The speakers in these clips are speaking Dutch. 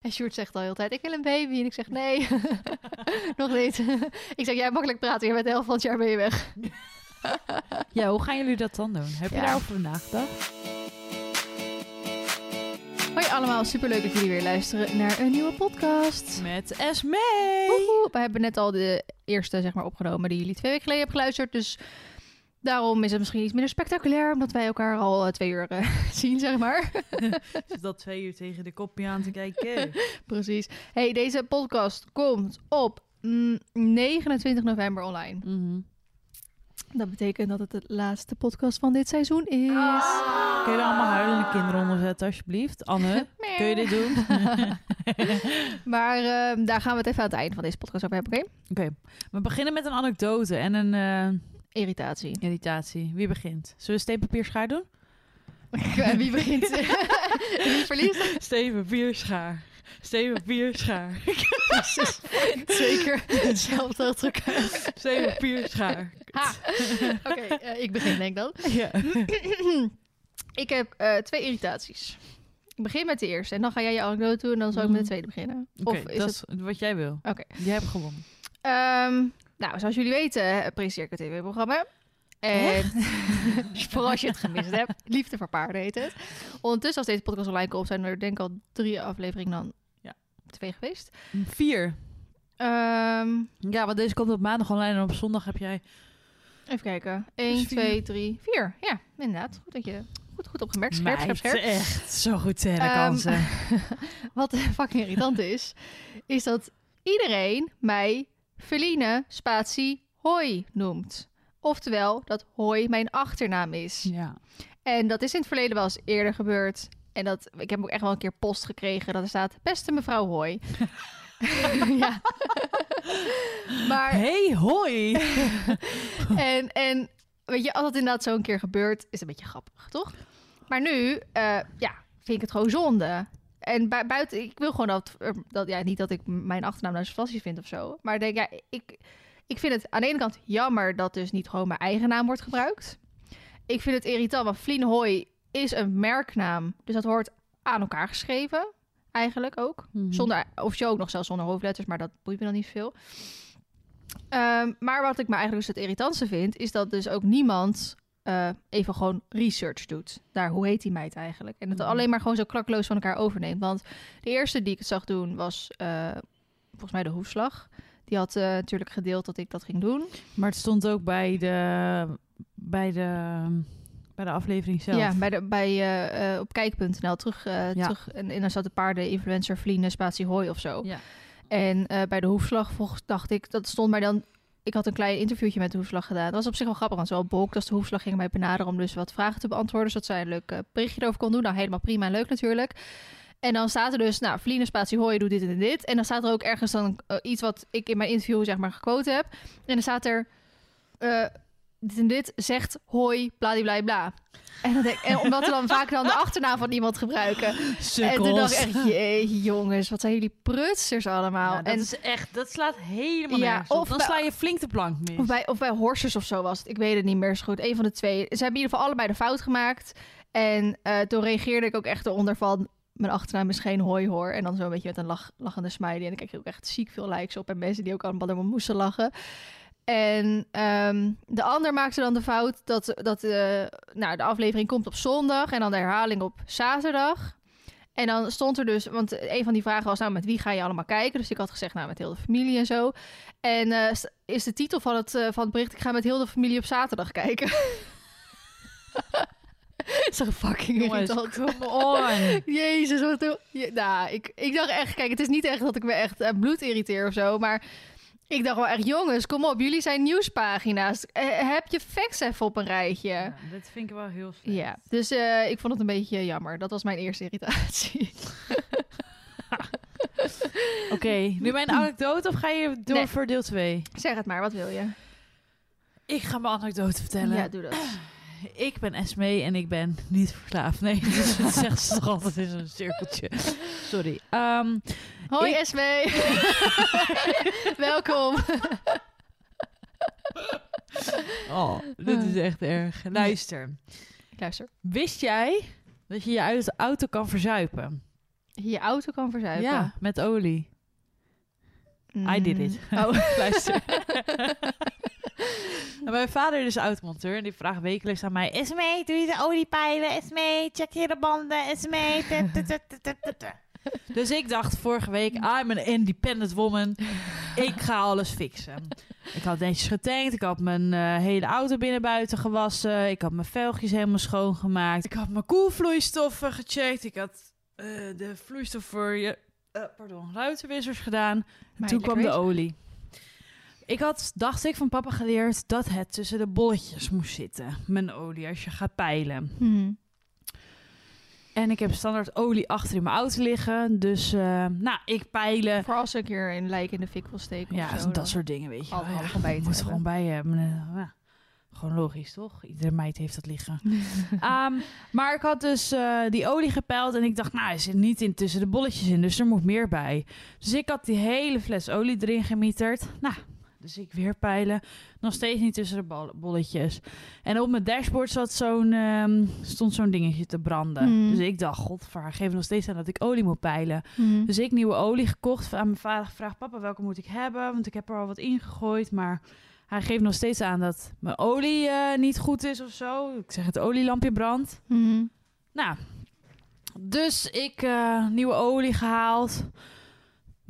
En Sjoerd zegt al heel tijd, ik wil een baby. En ik zeg, nee, nog niet. ik zeg, jij makkelijk praten, je bent de helft van het jaar ben je weg. Ja, hoe gaan jullie dat dan doen? Heb je Ja. daarover nagedacht? Hoi allemaal, superleuk dat jullie weer luisteren naar een nieuwe podcast. Met Esme! Woehoe. We hebben net al de eerste zeg maar, opgenomen die jullie twee weken geleden hebben geluisterd. Dus daarom is het misschien iets minder spectaculair, omdat wij elkaar al eh, twee uur eh, zien, zeg maar. Zit dat twee uur tegen de kopje aan te kijken? Precies. Hey, deze podcast komt op mm, 29 november online. Mhm. Dat betekent dat het de laatste podcast van dit seizoen is. Kun je er allemaal huilende kinderen onder zetten, alsjeblieft? Anne, kun je dit doen? Maar ehm, daar gaan we het even aan het einde van deze podcast over hebben, oké? Oké, we beginnen met een anekdote en een eh, Irritatie. irritatie. Wie begint? Zullen we steen, papier, schaar doen? En wie begint? wie verliest? Steen, papier, schaar. Steen, papier, schaar. Zeker hetzelfde achter elkaar. Steen, papier, schaar. Ha! Oké, eh, ik begin denk ik dan. Ja. ik heb eh, twee irritaties. Ik begin met de eerste en dan ga jij je anekdote doen en dan zal ik met de tweede beginnen. Oké, of is dat het... is wat jij wil. Oké. Jij hebt gewonnen. Ehm, nou, zoals jullie weten, eh, presenteer ik het tv-programma. En voor als je het gemist hebt, Liefde voor Paarden heet het. Ondertussen, als deze podcast online komt, zijn er denk ik al drie afleveringen dan Ja. twee geweest. Vier. Ehm, Ja, want deze komt op maandag online en op zondag heb jij... even kijken. Dus 1, vier. 2, 3, 4. Ja, inderdaad. Goed dat je goed, goed opgemerkt. Scherp, scherp, scherp. Meid, echt zo goed tellen Ehm, kansen. Wat fucking irritant is, is dat iedereen mij Feline Spatie Hoi noemt. Oftewel, dat Hoi mijn achternaam is. ja. En dat is in het verleden wel eens eerder gebeurd. En dat, ik heb ook echt wel een keer post gekregen dat er staat... Beste mevrouw Hoi. ja. maar, Hey, hoi! en, en weet je, als het inderdaad zo een keer gebeurt... is het een beetje grappig, toch? Maar nu, eh, ja, vind ik het gewoon zonde. En bui- buiten, ik wil gewoon dat, dat... Ja, niet dat ik mijn achternaam nou zo fantastisch vind of zo. Maar denk, ja, ik, ik vind het aan de ene kant jammer... dat dus niet gewoon mijn eigen naam wordt gebruikt. Ik vind het irritant, want Vlien Hoi is een merknaam. Dus dat hoort aan elkaar geschreven, eigenlijk ook. Mhm. Zonder, officieel ook nog zelfs zonder hoofdletters, maar dat boeit me dan niet veel. Ehm, maar wat ik me eigenlijk dus het irritantste vind, is dat dus ook niemand eh, even gewoon research doet. Daar, hoe heet die meid eigenlijk? En het Mhm. alleen maar gewoon zo klakloos van elkaar overneemt. Want de eerste die ik het zag doen was eh, volgens mij de hoefslag. Die had eh, natuurlijk gedeeld dat ik dat ging doen. Maar het stond ook bij de, bij de, bij de aflevering zelf. Ja, bij de, bij, op kijk.nl terug. Ja. terug en, en dan zat de paarden-influencer Vliene Spatie Hooi of zo. Ja. En bij de hoefslag volgens, dacht ik, dat stond mij dan... Ik had een klein interviewtje met de hoefslag gedaan. Dat was op zich wel grappig, want zowel Bolk als de hoefslag gingen mij benaderen... om dus wat vragen te beantwoorden, zodat zij een leuk eh, berichtje erover kon doen. Nou, helemaal prima en leuk natuurlijk. En dan staat er dus, nou, Vliene Spatie Hooi doet dit en dit. En dan staat er ook ergens dan eh, iets wat ik in mijn interview zeg maar gequote heb. En dan staat er... eh, dit en dit zegt hoi, bladibladibla. En, dan denk, en omdat we dan vaak dan de achternaam van iemand gebruiken. En toen dacht ik echt, jee, jongens, wat zijn jullie prutsers allemaal. Ja, dat en is echt, dat slaat helemaal Ja, of Dan bij- sla je flink de plank mis. of bij, of bij Horses of zo was het. Ik weet het niet meer zo goed. Een van de twee. Ze hebben in ieder geval allebei de fout gemaakt. En eh, toen reageerde ik ook echt eronder van... Mijn achternaam is geen hoi hoor. En dan zo een beetje met een lach, lachende smiley. En dan kreeg ik ook echt ziek veel likes op. En mensen die ook allemaal erom moesten lachen. En ehm, de ander maakte dan de fout dat, dat eh, nou, de aflevering komt op zondag. En dan de herhaling op zaterdag. En dan stond er dus, want een van die vragen was nou met wie ga je allemaal kijken? Dus ik had gezegd nou met heel de familie en zo. En eh, is de titel van het, eh, van het bericht ik ga met heel de familie op zaterdag kijken. is toch fucking Jongens, come on. Jezus, wat doe je? Nou, ik, ik dacht echt, kijk, het is niet echt dat ik me echt bloed irriteer of zo, maar ik dacht wel echt, jongens, kom op, jullie zijn nieuwspagina's. Eh, heb je facts even op een rijtje? Ja, Ja, dit vind ik wel heel slecht. dus eh, ik vond het een beetje jammer. Dat was mijn eerste irritatie. Oké, nu mijn anekdote of ga je door Nee. voor deel 2? zeg het maar, wat wil je? Ik ga mijn anekdote vertellen. Ja, doe dat. Ik ben Esmee en ik ben niet verslaafd. Nee, dat zegt ze toch altijd in zo'n cirkeltje. Sorry. Ehm, Hoi Ik- SW. Welkom. oh, dit is echt erg. Luister. Ik luister. Wist jij dat je je auto kan verzuipen? je auto kan verzuipen. Ja, met olie. I did it. Mm. Oh. Luister. En Mijn vader is automonteur en die vraagt wekelijks aan mij... Esmee, doe je de oliepijlen? Esmee, check je de banden? Esmee... tut, tut. Dus ik dacht vorige week, I'm an independent woman. Ik ga alles fixen. Ik had netjes getankt. Ik had mijn eh, hele auto binnen buiten gewassen. Ik had mijn velgjes helemaal schoongemaakt. Ik had mijn koelvloeistoffen gecheckt. Ik had eh, de vloeistof voor je... eh, pardon, ruitenwissers gedaan. En toen kwam de olie. Ik had, dacht ik, van papa geleerd dat het tussen de bolletjes moest zitten. Mijn olie, als je gaat peilen. Mhm. En ik heb standaard olie achter in mijn auto liggen. Dus, eh, nou, ik peilen. Voor als ik een keer een lijk in de fik wil steken Ja, zo, dat soort dingen, weet je Al- Ja, bij te moet hebben. gewoon bij hebben. Eh, ja, gewoon logisch, toch? Iedere meid heeft dat liggen. Ehm, maar ik had dus eh, die olie gepeild en ik dacht, nou, er zit niet in tussen de bolletjes in, dus er moet meer bij. Dus ik had die hele fles olie erin gemieterd. Nou, dus ik weer peilen. Nog steeds niet tussen de bol- bolletjes. En op mijn dashboard zat zo'n, ehm, stond zo'n dingetje te branden. Hmm. Dus ik dacht, godver, geef nog steeds aan dat ik olie moet peilen. Mhm. Dus ik nieuwe olie gekocht. Aan mijn vader gevraagd, papa, welke moet ik hebben? Want ik heb er al wat in gegooid, maar hij geeft nog steeds aan dat mijn olie eh, niet goed is of zo. Ik zeg, het olielampje brandt. Mhm. Nou, dus ik eh, nieuwe olie gehaald.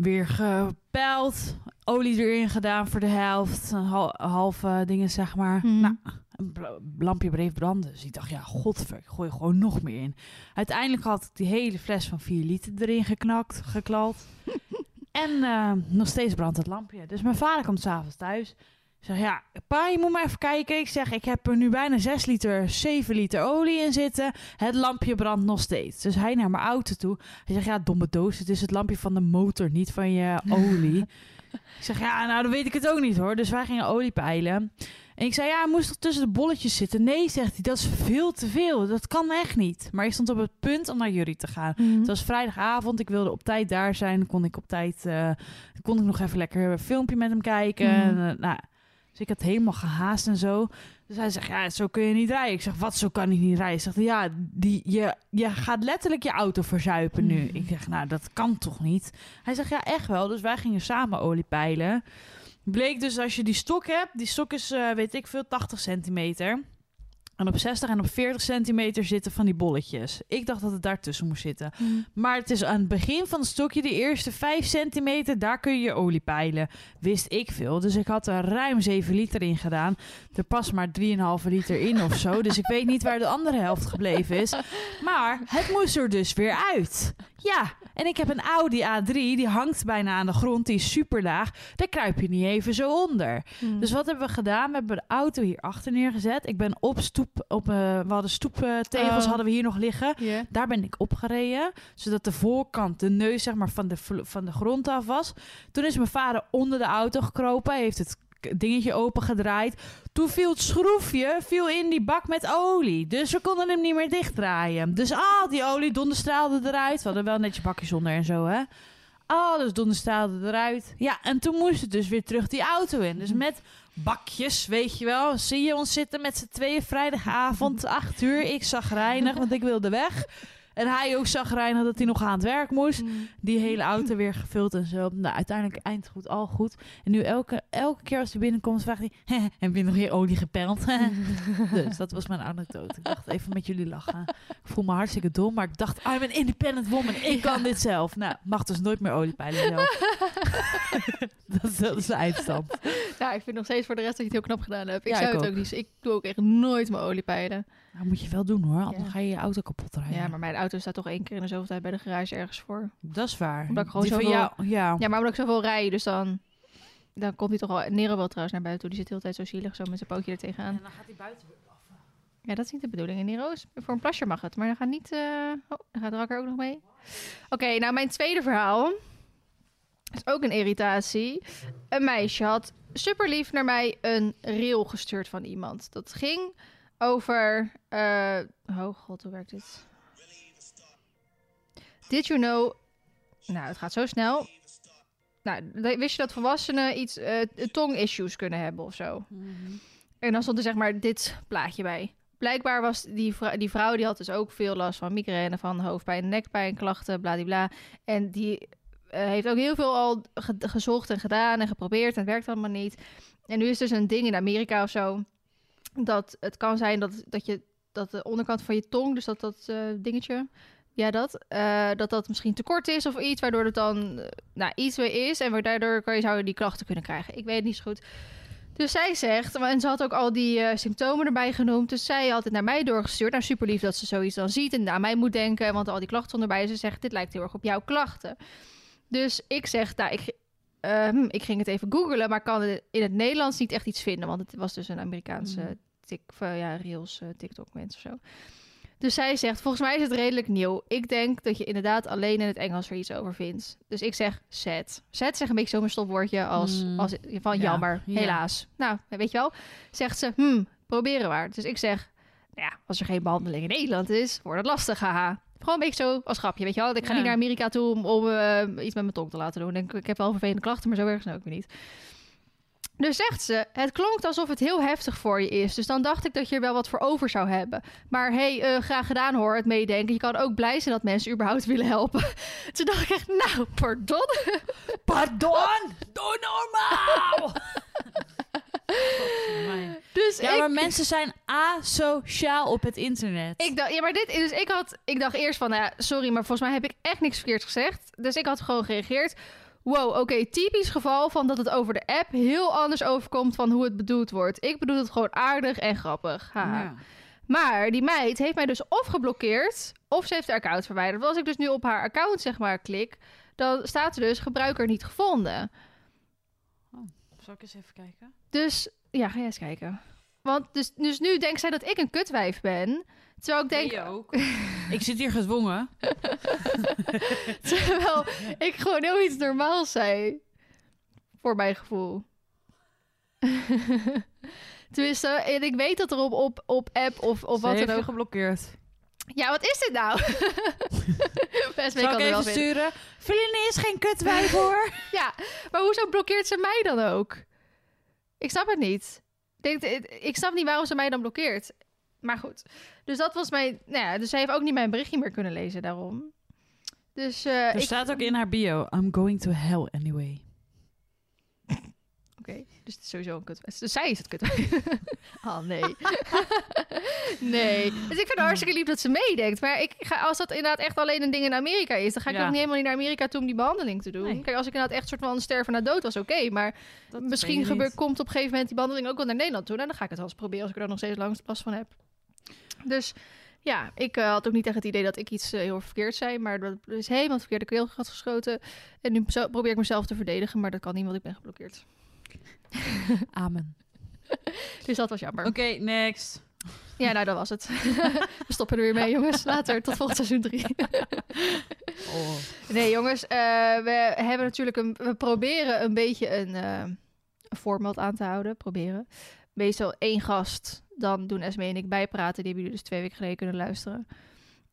Weer gepeld. Olie erin gedaan voor de helft. Een hal- halve dingen, zeg maar. Mhm. Nou, een lampje bleef branden. Dus ik dacht, ja, godver, ik gooi er gewoon nog meer in. Uiteindelijk had ik die hele fles van 4 liter erin geknakt, geklald. en eh, nog steeds brandt het lampje. Dus mijn vader komt s'avonds thuis. Ik zeg, ja, pa, je moet maar even kijken. Ik zeg, ik heb er nu bijna 6 liter, 7 liter olie in zitten. Het lampje brandt nog steeds. Dus hij naar mijn auto toe. Hij zegt, ja, domme doos. Het is het lampje van de motor, niet van je olie. ik zeg, ja, nou, dan weet ik het ook niet hoor. Dus wij gingen olie peilen. En ik zei, ja, hij moest toch tussen de bolletjes zitten? Nee, zegt hij, dat is veel te veel. Dat kan echt niet. Maar ik stond op het punt om naar jullie te gaan. Mhm. Het was vrijdagavond. Ik wilde op tijd daar zijn. Kon ik op tijd. eh, kon ik nog even lekker een filmpje met hem kijken. Mhm. En, eh, nou, dus ik had helemaal gehaast en zo. Dus hij zegt: Ja, zo kun je niet rijden. Ik zeg: Wat, zo kan ik niet rijden? Hij zegt: Ja, die, je, je gaat letterlijk je auto verzuipen nu. Mhm. Ik zeg: Nou, dat kan toch niet? Hij zegt: Ja, echt wel. Dus wij gingen samen olie peilen. Bleek dus als je die stok hebt, die stok is, eh, weet ik veel, 80 centimeter. En op 60 en op 40 centimeter zitten van die bolletjes. Ik dacht dat het daartussen moest zitten. Mhm. Maar het is aan het begin van het stokje, de eerste 5 centimeter, daar kun je je olie peilen. Wist ik veel. Dus ik had er ruim 7 liter in gedaan. Er past maar 3,5 liter in of zo. Dus ik weet niet waar de andere helft gebleven is. Maar het moest er dus weer uit. Ja, en ik heb een Audi A3, die hangt bijna aan de grond, die is super laag. Daar kruip je niet even zo onder. Mhm. Dus wat hebben we gedaan? We hebben de auto hier achter neergezet. Ik ben op stoep, op, eh, we hadden stoeptegels Oh. hadden we hier nog liggen. Daar ben ik opgereden, zodat de voorkant, de neus zeg maar, van, de, van de grond af was. Toen is mijn vader onder de auto gekropen, hij heeft het dingetje opengedraaid. Toen viel het schroefje viel in die bak met olie. Dus we konden hem niet meer dichtdraaien. Dus al die olie donderstraalde eruit. We hadden wel netjes bakjes onder en zo, hè. Alles donderstraalde eruit. Ja, en toen moest het dus weer terug die auto in. Dus met bakjes, weet je wel. Zie je ons zitten met z'n tweeën vrijdagavond, acht uur. Ik zag reinig, want ik wilde weg. En hij ook zag reinig dat hij nog aan het werk moest. Mhm. Die hele auto weer gevuld en zo. Nou, uiteindelijk eind goed, al goed. En nu elke, elke keer als hij binnenkomt, vraagt hij... heb je nog weer olie gepeld? dus dat was mijn anekdote. Ik dacht even met jullie lachen. Ik voel me hartstikke dom, maar ik dacht... I'm an independent woman. Ik kan dit zelf. Nou, mag dus nooit meer olie peilen zelf. dat, is, dat is de eindstand. Ja, ik vind nog steeds voor de rest dat je het heel knap gedaan hebt. Ik Ja, zou ik het ook. ook niet. Ik doe ook echt nooit mijn olie peilen. Nou, moet je wel doen hoor, anders Ja. ga je je auto kapot rijden. Ja, maar mijn auto staat toch één keer in de zoveel tijd bij de garage ergens voor. Dat is waar. Omdat ik gewoon Die zoveel- jou, ja. Ja, maar omdat ik zoveel rij, dus dan, dan komt hij toch wel... Nero wel trouwens naar buiten toe. Die zit de hele tijd zo zielig zo met zijn pootje er tegenaan. dan gaat hij buiten blaffen. Ja, dat is niet de bedoeling. En Nero is voor een plasje mag het. Maar dan gaat niet... eh, Oh, dan gaat Rakker ook nog mee. Oké, nou mijn tweede verhaal is ook een irritatie. Een meisje had super lief naar mij een reel gestuurd van iemand. Dat ging over... eh, oh god, hoe werkt dit? Did you know... Nou, het gaat zo snel. Nou, wist je dat volwassenen iets eh tong-issues kunnen hebben of zo? En dan stond er zeg maar dit plaatje bij. blijkbaar was die vrouw, die vrouw die had dus ook veel last van migraine, van hoofdpijn, nekpijn, klachten, bladibla. En die eh, heeft ook heel veel al ge- gezocht en gedaan en geprobeerd en het werkt allemaal niet. En nu is dus een ding in Amerika of zo dat het kan zijn dat, dat je dat de onderkant van je tong, dus dat dat eh, dingetje, ja dat, eh, dat dat misschien te kort is of iets, waardoor het dan eh, nou, iets weer is en daardoor kan je, zou je die klachten kunnen krijgen. Ik weet het niet zo goed. Dus zij zegt, en ze had ook al die symptomen erbij genoemd. Dus zij had het naar mij doorgestuurd. Nou, super lief dat ze zoiets dan ziet en aan mij moet denken. Want al die klachten erbij. Ze zegt, dit lijkt heel erg op jouw klachten. Dus ik zeg, nou, ik, eh, hm, ik ging het even googlen. Maar kan in het Nederlands niet echt iets vinden. Want het was dus een Amerikaanse Mm. tik, eh, ja, Reels, eh, TikTok mensen of zo. Dus zij zegt, volgens mij is het redelijk nieuw. Ik denk dat je inderdaad alleen in het Engels er iets over vindt. Dus ik zeg set. Set zeg een beetje zo'n stopwoordje als, Mm. als van Ja, jammer, ja. helaas. Nou, weet je wel. Zegt ze, hm, proberen maar. Dus ik zeg, nou ja, als er geen behandeling in Nederland is, wordt het lastig, haha. Gewoon een beetje zo als grapje, weet je wel. Ik ga Ja. niet naar Amerika toe om, om eh, iets met mijn tong te laten doen. Ik, ik heb wel vervelende klachten, maar zo erg is het ook weer niet. Dus zegt ze, het klonk alsof het heel heftig voor je is. Dus dan dacht ik dat je er wel wat voor over zou hebben. Maar hey, eh, graag gedaan hoor, het meedenken. Je kan ook blij zijn dat mensen überhaupt willen helpen. Toen dacht ik echt, nou, pardon. Pardon! Doe normaal! Dus ja, ik, maar mensen zijn asociaal op het internet. ik dacht, ja, maar dit, dus ik had, ik dacht eerst van, nou ja, sorry, maar volgens mij heb ik echt niks verkeerd gezegd. Dus ik had gewoon gereageerd. Wow, oké, typisch geval van dat het over de app heel anders overkomt van hoe het bedoeld wordt. Ik bedoel het gewoon aardig en grappig. Ja. Maar die meid heeft mij dus of geblokkeerd, of ze heeft haar account verwijderd. Want als ik dus nu op haar account, zeg maar, klik, dan staat er dus gebruiker niet gevonden. Zal ik eens even kijken? Dus, ja, ga jij eens kijken. Want dus, dus nu denkt zij dat ik een kutwijf ben. Terwijl ik denk, je ook. ik zit hier gedwongen. terwijl ik gewoon heel iets normaals zei. Voor mijn gevoel. Tenminste, en ik weet dat er op, op, op app of, of Ze wat dan ook... geblokkeerd. Ja, wat is dit nou? Best Zal ik kan wel even vinden. sturen? Feline is geen kutwijf hoor. Ja, maar hoezo blokkeert ze mij dan ook? Ik snap het niet. Ik, denk, ik snap niet waarom ze mij dan blokkeert. Maar goed. Dus dat was mijn... Nou ja, dus zij heeft ook niet mijn berichtje meer kunnen lezen daarom. Dus eh er ik... staat ook in haar bio. I'm going to hell anyway. Dus het is sowieso een kut. Dus zij is het kut. oh, nee. nee. Dus ik vind het hartstikke lief dat ze meedenkt. Maar ik ga, als dat inderdaad echt alleen een ding in Amerika is... dan ga ik Ja. ook niet helemaal niet naar Amerika toe om die behandeling te doen. Nee. Kijk, als ik inderdaad echt soort van sterven na dood was, oké. maar Dat misschien gebeurt, komt op een gegeven moment die behandeling ook wel naar Nederland toe. Nou, dan ga ik het wel eens proberen als ik er dan nog steeds langs pas van heb. Dus ja, ik eh, had ook niet echt het idee dat ik iets eh, heel verkeerd zei. Maar dat is helemaal het verkeerde keelgat geschoten. En nu probeer ik mezelf te verdedigen. Maar dat kan niet, want ik ben geblokkeerd. Amen. Dus dat was jammer. Oké, next. Ja, nou, dat was het. We stoppen er weer mee, jongens. Later, tot volgend seizoen 3. Oh. Nee, jongens, eh, we hebben natuurlijk een. We proberen een beetje een, eh, een format aan te houden. Proberen. Meestal één gast. Dan doen Esme en ik bijpraten. Die hebben jullie dus twee weken geleden kunnen luisteren.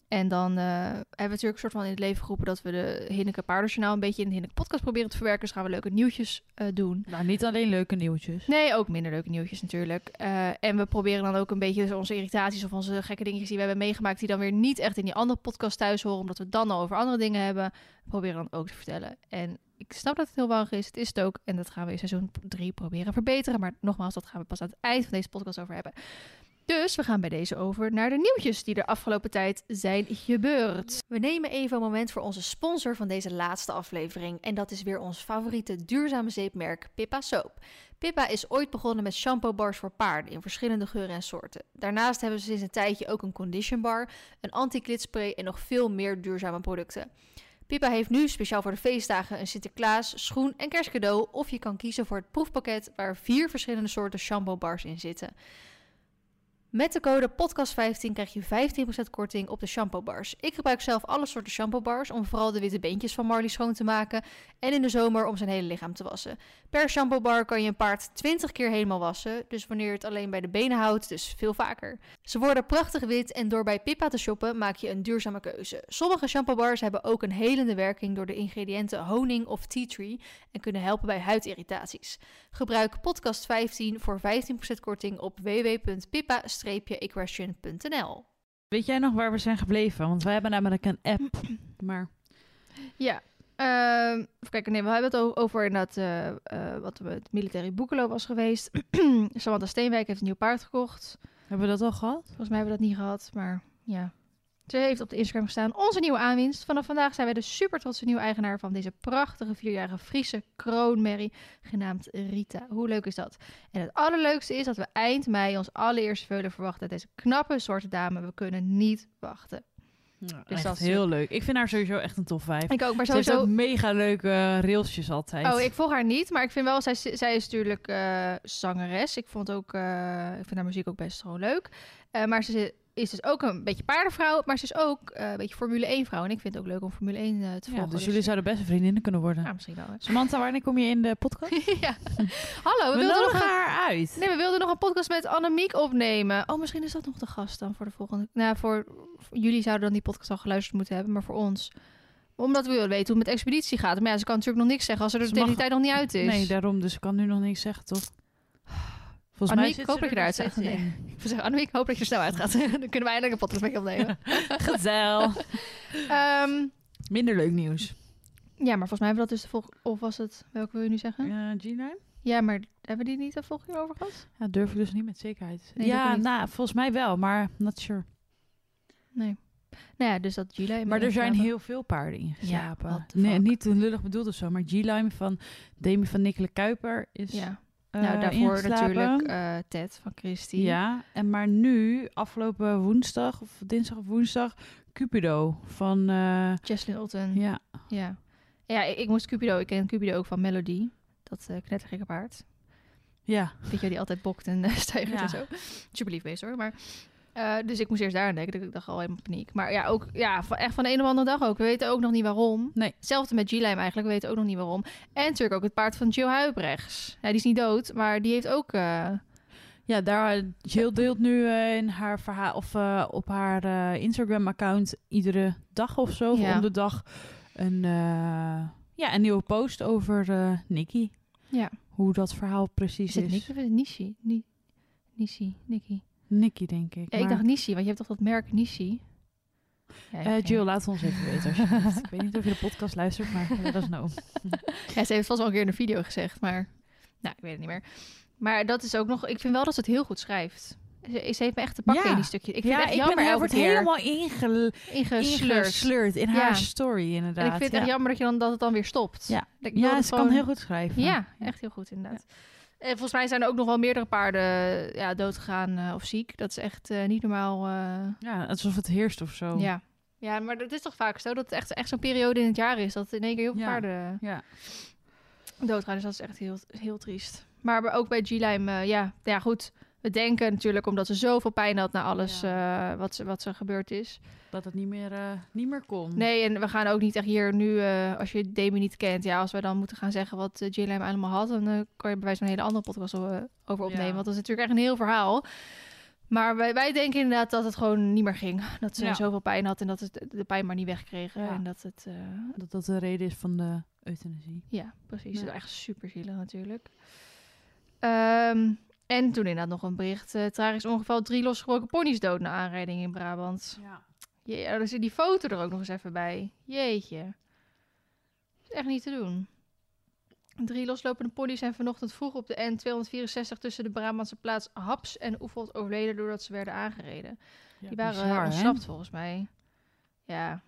En dan eh, hebben we natuurlijk een soort van in het leven geroepen dat we de Hinneke Paardenjournaal een beetje in de Hinneke podcast proberen te verwerken. Dus gaan we leuke nieuwtjes eh, doen. Nou, niet alleen leuke nieuwtjes. Nee, ook minder leuke nieuwtjes natuurlijk. Eh, en we proberen dan ook een beetje dus onze irritaties of onze gekke dingetjes die we hebben meegemaakt, die dan weer niet echt in die andere podcast thuis horen, omdat we het dan al over andere dingen hebben, proberen dan ook te vertellen. En ik snap dat het heel warrig is, het is het ook. En dat gaan we in seizoen 3 proberen verbeteren. Maar nogmaals, dat gaan we pas aan het eind van deze podcast over hebben. Dus we gaan bij deze over naar de nieuwtjes die er afgelopen tijd zijn gebeurd. We nemen even een moment voor onze sponsor van deze laatste aflevering. En dat is weer ons favoriete duurzame zeepmerk Pippa Soap. Pippa is ooit begonnen met shampoo bars voor paarden in verschillende geuren en soorten. Daarnaast hebben ze sinds een tijdje ook een condition bar, een anti-klitspray en nog veel meer duurzame producten. Pippa heeft nu speciaal voor de feestdagen een Sinterklaas, schoen en kerstcadeau. Of je kan kiezen voor het proefpakket waar vier verschillende soorten shampoo bars in zitten. Met de code podcast15 krijg je 15% korting op de shampoo bars. Ik gebruik zelf alle soorten shampoo bars om vooral de witte beentjes van Marley schoon te maken en in de zomer om zijn hele lichaam te wassen. Per shampoo bar kan je een paard 20 keer helemaal wassen, dus wanneer je het alleen bij de benen houdt, dus veel vaker. Ze worden prachtig wit en door bij Pippa te shoppen maak je een duurzame keuze. Sommige shampoo bars hebben ook een helende werking door de ingrediënten honing of tea tree en kunnen helpen bij huidirritaties. Gebruik podcast15 voor 15% korting op www.pippa fast-equestrian.nl. Weet jij nog waar we zijn gebleven? Want wij hebben namelijk een app. Maar Ja. Even kijken, nee, we hebben het over inderdaad eh, eh, wat we het militaire boekenloop was geweest. Samantha Steenwijk heeft een nieuw paard gekocht. hebben we dat al gehad? Volgens mij hebben we dat niet gehad, maar ja. Ze heeft op de Instagram gestaan onze nieuwe aanwinst. Vanaf vandaag zijn wij de super trotse nieuwe eigenaar van deze prachtige vierjarige Friese kroonmerrie, genaamd Rita. Hoe leuk is dat? En het allerleukste is dat we eind mei ons allereerste veulen verwachten uit deze knappe soort dame. We kunnen niet wachten. Dus echt dat is- heel leuk. Ik vind haar sowieso echt een tof vijf. Ik ook, maar Ze heeft sowieso... ook mega leuke railsjes altijd. Oh, ik volg haar niet, maar ik vind wel, zij, zij is natuurlijk eh, zangeres. Ik vond ook, eh, ik vind haar muziek ook best gewoon leuk. Eh, maar ze is dus ook een beetje paardenvrouw, maar ze is ook eh, een beetje Formule 1 vrouw. En ik vind het ook leuk om Formule 1 eh, te Ja, volgen. dus jullie zouden beste vriendinnen kunnen worden. Ja, misschien wel. hè. Samantha, wanneer kom je in de podcast? ja. Hallo, we, We wilden nog een... haar uit. Nee, we wilden nog een podcast met Annemiek opnemen. Oh, misschien is dat nog de gast dan voor de volgende. Nou, voor, voor jullie zouden dan die podcast al geluisterd moeten hebben, maar voor ons. Omdat we willen weten hoe het met expeditie gaat. Maar ja, ze kan natuurlijk nog niks zeggen als ze er Ze die mag- tijd nog niet uit is. Nee, daarom. Dus ik kan nu nog niks zeggen, toch? Volgens Annemiek, mij ik hoop dat je eruit gaat. Nee. Ik wil zeggen, Annemiek, ik hoop dat je er snel uit gaat. dan kunnen wij eindelijk een podcast opnemen. Gezel. Ehm, Minder leuk nieuws. ja, maar volgens mij hebben we dat dus de volgende... Of was het... Welke wil je nu zeggen? Uh, G9? Ja, maar hebben we die niet de volgende keer over gehad? Ja, durf ik dus niet met zekerheid. Nee, ja, nou, volgens mij wel, maar not sure. Nee. Nou ja, dus dat July. Maar er zijn heel veel paarden ingeslapen. the nee, niet lullig bedoeld of zo, maar G-Lime van Demi van Nikkelen Kuiper is Ja. Eh, nou, daarvoor ingeslapen. natuurlijk eh, Ted van Christy. Ja, en maar nu, afgelopen woensdag, of dinsdag of woensdag, Cupido van... eh, Jesslyn Otten. ja, Ja, ja ik, ik moest Cupido. Ik ken Cupido ook van Melody. Dat uh, knettergekke paard. ja, Weet je, die altijd bokt en uh, stijgert Ja. en zo. Super lief wees hoor. Maar, eh, dus ik moest eerst daar aan denken. Ik dacht al helemaal paniek. Maar ja, ook ja, van, echt van de een of andere dag ook. We weten ook nog niet waarom. Nee. Hetzelfde met G-Lime eigenlijk. We weten ook nog niet waarom. En natuurlijk ook het paard van Jill Huibrechts. Ja, die is niet dood, maar die heeft ook... eh, ja daar, Jill deelt nu eh, in haar verhaal, of op haar Instagram-account iedere dag of zo, Ja. om de dag, een, ja, een nieuwe post over Nicky. Ja. Hoe dat verhaal precies is is. het is het Nishi? Ni Nishi, Nicky. Nicky, denk ik. Ja, ik dacht Nishi, want je hebt toch dat merk Nishi? Ja, geen- Jill, laat het ons even weten. alsjeblieft. ik weet niet of je de podcast luistert, maar let us know. Ja, ze heeft vast wel een keer in een video gezegd, maar... Nou, ik weet het niet meer. Maar dat is ook nog... Ik vind wel dat ze het heel goed schrijft. Ze, ze heeft me echt te pakken Ja. in die stukje. Ik vind ja, het echt ik jammer hij wordt helemaal ingel- ingesleurd. ingesleurd in haar story, inderdaad. En ik vind het echt jammer dat, je dan, dat het dan weer stopt. Ja. Dat ze kan heel goed schrijven. Ja, echt heel goed inderdaad. En volgens mij zijn er ook nog wel meerdere paarden ja, doodgegaan eh, of ziek. Dat is echt eh, niet normaal. eh, Ja, alsof het heerst of zo. ja. ja, maar dat is toch vaak zo dat het echt, echt zo'n periode in het jaar is. Dat in één keer heel veel Ja. paarden Ja. doodgaan. Dus dat is echt heel, heel triest. Maar ook bij G-Lime, eh, ja, ja goed. We denken natuurlijk omdat ze zoveel pijn had na alles eh, wat, ze, wat ze gebeurd is. Dat het niet meer, eh, niet meer kon. Nee, en we gaan ook niet echt hier nu, eh, als je Demi niet kent, ja, als we dan moeten gaan zeggen wat uh, J-Lime allemaal had, dan kan je bij wijze van een hele andere podcast over opnemen. Ja. Want dat is natuurlijk echt een heel verhaal. Maar wij, wij denken inderdaad dat het gewoon niet meer ging. Dat ze Ja. zoveel pijn had en dat het de pijn maar niet wegkregen. En dat het, Dat dat de reden is van de euthanasie. ja, precies. Dat is echt super zielig natuurlijk. Ehm, en toen inderdaad nog een bericht. eh tragisch ongeval, drie losgebroken ponies dood na aanrijding in Brabant. Ja. Je, er zit die foto er ook nog eens even bij. Jeetje. Dat is echt niet te doen. Drie loslopende ponies zijn vanochtend vroeg op de N264 tussen de Brabantse plaats Haps en Oefeld overleden doordat ze werden aangereden. Ja, Die waren bizar, eh, hè? ontsnapt volgens mij. Ja,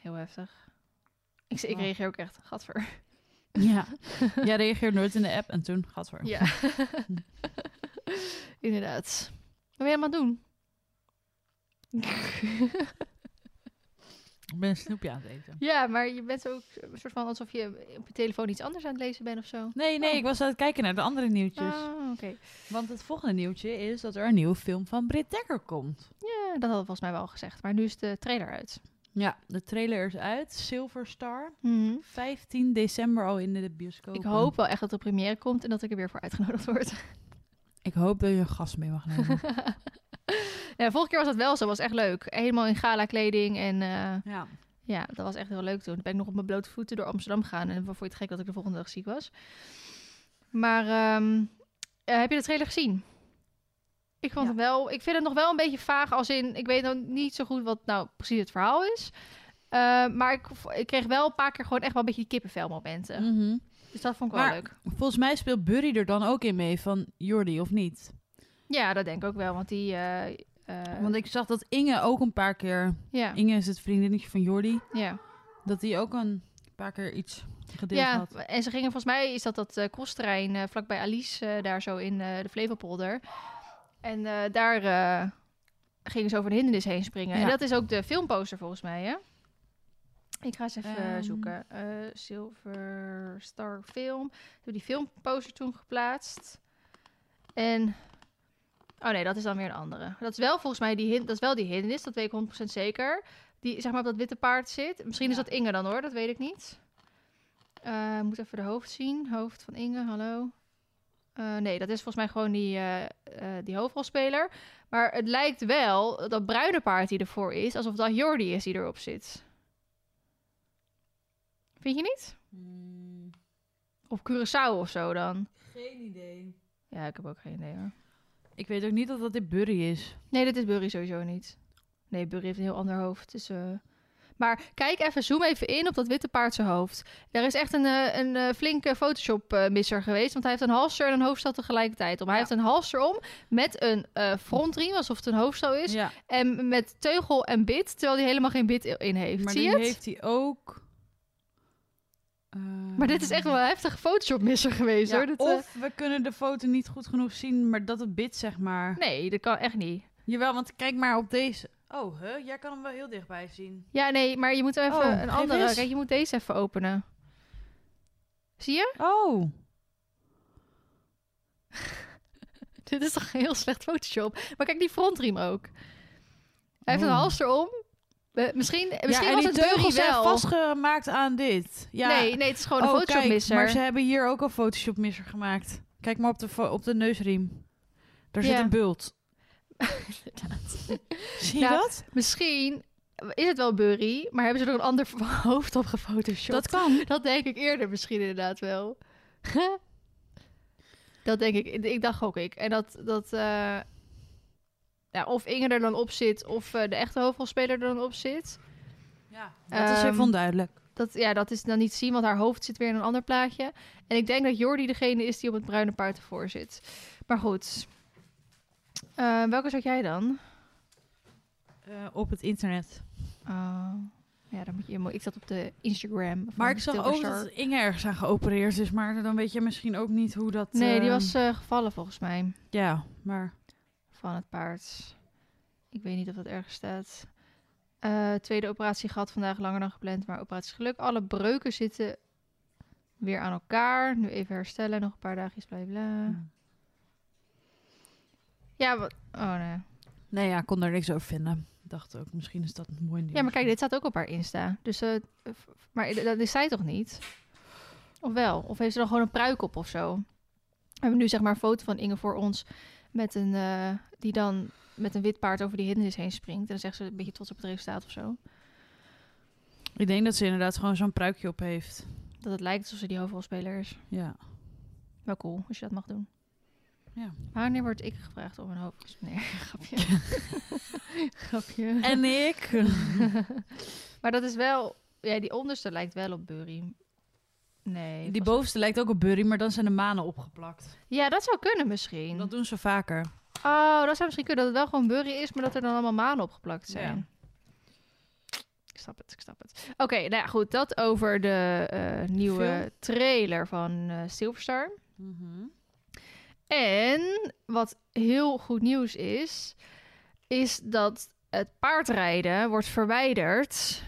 heel heftig. Ik, ik Oh. reageer ook echt, gadver. Ja. Jij reageert nooit in de app en toen gaat voor. Ja, inderdaad. Wat ben je allemaal doen? Ik ben een snoepje aan het eten. ja, maar je bent ook een soort van alsof je op je telefoon iets anders aan het lezen bent of zo. Nee, nee, Oh. ik was aan het kijken naar de andere nieuwtjes. Ah, oké. Want het volgende nieuwtje is dat er een nieuwe film van Britt Dekker komt. Ja, dat hadden we volgens mij wel gezegd. Maar nu is de trailer uit. Ja, de trailer is uit. Silver Star. Mhm. 15 december al in de bioscoop. Ik hoop wel echt dat de première komt en dat ik er weer voor uitgenodigd word. Ik hoop dat je een gast mee mag nemen. ja, vorige keer was dat wel zo. was echt leuk. Helemaal in gala kleding. En eh, ja. ja, dat was echt heel leuk toen. Toen ben ik nog op mijn blote voeten door Amsterdam gegaan. En vond je het gek dat ik de volgende dag ziek was. Maar ehm, eh, heb je de trailer gezien? Ik vond Ja. het wel. Ik vind het nog wel een beetje vaag. Als in, ik weet nog niet zo goed wat nou precies het verhaal is. Eh, maar ik, ik kreeg wel een paar keer gewoon echt wel een beetje die kippenvelmomenten. Mhm. Dus dat vond ik wel leuk. Volgens mij speelt Burry er dan ook in mee van Jordi, of niet? Ja, dat denk ik ook wel. Want die. eh, eh, Want ik zag dat Inge ook een paar keer... ja, Inge is het vriendinnetje van Jordi. ja. Dat die ook een paar keer iets gedeeld ja, had. en ze gingen volgens mij is dat dat eh crossterrein eh, vlakbij Alice daar zo in de Flevopolder. En eh, daar eh, gingen ze over de hindernis heen springen. En dat is ook de filmposter volgens mij, hè? Ik ga eens even Ehm. zoeken. Eh, Silver Star Film. Hebben die filmposter toen geplaatst. En... Oh nee, dat is dan weer een andere. Dat is wel volgens mij die, hin dat is wel die hindernis, dat weet ik 100% zeker. Die zeg maar op dat witte paard zit. Misschien is dat Inge dan hoor, dat weet ik niet. Moet even de hoofd zien. Hoofd van Inge, hallo. Eh, nee, dat is volgens mij gewoon die, eh, eh, die hoofdrolspeler. Maar het lijkt wel, dat bruine paard die ervoor is, alsof dat Jordi is die erop zit. Vind je niet? Hmm, Of Curaçao of zo dan? geen idee. Ja, ik heb ook geen idee hoor. Ik weet ook niet of dat dit Burry is. Nee, dit is Burry sowieso niet. Nee, Burry heeft een heel ander hoofd. Dus, eh, Maar kijk even, zoom even in op dat witte paard zijn hoofd. Er is echt een, eh, een eh, flinke Photoshop-misser geweest. Want hij heeft een halster en een hoofdstel tegelijkertijd om. Hij Ja. heeft een halster om met een eh frontriem, alsof het een hoofdstel is. Ja, En met teugel en bit, terwijl hij helemaal geen bit in heeft. maar Zie je het? heeft hij ook... Maar dit is echt wel een heftige Photoshop-misser geweest ja, hoor. Of we kunnen de foto niet goed genoeg zien, maar dat het bit zeg maar... Nee, dat kan echt niet. Jawel, want kijk maar op deze. Oh, huh? jij kan hem wel heel dichtbij zien. Ja, nee, maar je moet even Oh, een andere... eens. Kijk, je moet deze even openen. Zie je? Oh, Dit is toch heel slecht Photoshop. Maar kijk die frontriem ook. Hij heeft een Oh. halster om. Eh, misschien misschien ja, en was die het teugels zijn wel. vastgemaakt aan dit. Ja. Nee, nee, het is gewoon een oh, Photoshop-misser. maar ze hebben hier ook een Photoshop-misser gemaakt. Kijk maar op de, op de neusriem. Daar zit een bult. Zie je dat? Misschien is het wel Burry, maar hebben ze er een ander hoofd op gefotoshopt. Dat kan. Dat denk ik eerder misschien inderdaad wel. dat denk ik. Ik dacht ook ik. En dat... dat eh, ja, of Inge er dan op zit, of eh, de echte hoofdrolspeler er dan op zit. Ja, dat is even Ehm, onduidelijk. Dat, ja, dat is dan niet zien, want haar hoofd zit weer in een ander plaatje. En ik denk dat Jordi degene is die op het bruine paard ervoor zit. Maar goed. Eh, welke zat jij dan? Eh, op het internet. Oh, ja, dan moet je... Ik zat op de Instagram van Maar ik zag ook dat Inge ergens aan geopereerd is. Maar dan weet je misschien ook niet hoe dat... Nee, die eh, was gevallen volgens mij Ja, maar... van het paard. Ik weet niet of dat ergens staat. Tweede operatie gehad, vandaag langer dan gepland, maar operatie is geluk. Alle breuken zitten weer aan elkaar. Nu even herstellen, nog een paar dagjes, bla bla. Ja, wat... Oh nee. Nee, ja, ik kon er niks over vinden. Ik dacht ook, misschien is dat een mooi nieuws. Ja, maar kijk, dit staat ook op haar Insta. Dus, f- maar dat is zij toch niet? Of wel? Of heeft ze dan gewoon een pruik op of zo? We hebben nu zeg maar een foto van Inge voor ons met een eh, die dan met een wit paard over die hindernis heen springt. En dan zegt ze een beetje trots op het resultaat of zo. Ik denk dat ze inderdaad gewoon zo'n pruikje op heeft. Dat het lijkt alsof ze die hoofdrolspeler is. Ja. Wel cool, als je dat mag doen. Ja. Wanneer word ik gevraagd om een hoofdrolspeler? Nee, grapje. grapje. En ik? maar dat is wel... Ja, die onderste lijkt wel op Burry. Nee. Die bovenste lijkt ook op Burry, maar dan zijn de manen opgeplakt. Ja, dat zou kunnen misschien. Dat doen ze vaker. Oh, dat zou misschien kunnen dat het wel gewoon Burry is, maar dat er dan allemaal manen opgeplakt zijn. Ik snap het, ik snap het. Oké, nou ja, goed. Dat over de eh, nieuwe Film. trailer van eh Silverstar. Mhm. En wat heel goed nieuws is, is dat het paardrijden wordt verwijderd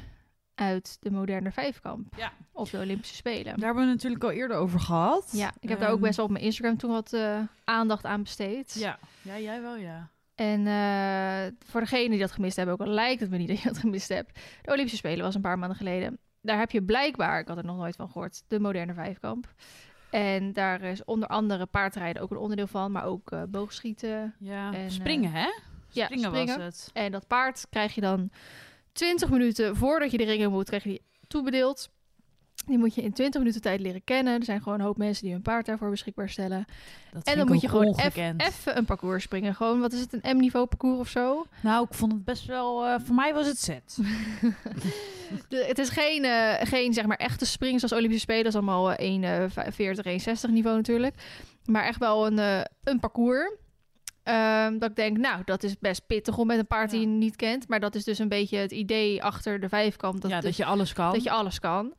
uit de moderne vijfkamp Ja. op de Olympische Spelen. Daar hebben we natuurlijk al eerder over gehad. Ja, ik heb daar ook Ehm, best wel op mijn Instagram toen wat eh, aandacht aan besteed. Ja. ja, jij wel, ja. En eh, voor degene die dat gemist hebben, ook al lijkt het me niet dat je dat gemist hebt. De Olympische Spelen was een paar maanden geleden. Daar heb je blijkbaar, ik had er nog nooit van gehoord, de moderne vijfkamp. En daar is onder andere paardrijden ook een onderdeel van, maar ook eh, boogschieten. ja. En, springen, hè? ja, Springen, springen. was het. En dat paard krijg je dan 20 minuten voordat je de ringen moet, krijg je die toebedeeld. Die moet je in 20 minuten tijd leren kennen. Er zijn gewoon een hoop mensen die hun paard daarvoor beschikbaar stellen. Dat en dan moet je gewoon even een parcours springen. Gewoon, wat is het, een M-niveau parcours of zo? Nou, ik vond het best wel... eh, voor mij was het set. De- het is geen, eh, geen zeg maar echte spring zoals Olympische Spelen. Dat is allemaal eh, 1,40, 1,60 niveau natuurlijk. Maar echt wel een, eh, een parcours. Ehm, dat ik denk, nou, dat is best pittig om met een paard die Ja. je niet kent. Maar dat is dus een beetje het idee achter de vijfkamp. Dat, ja, dat dus- je alles kan. dat je alles kan.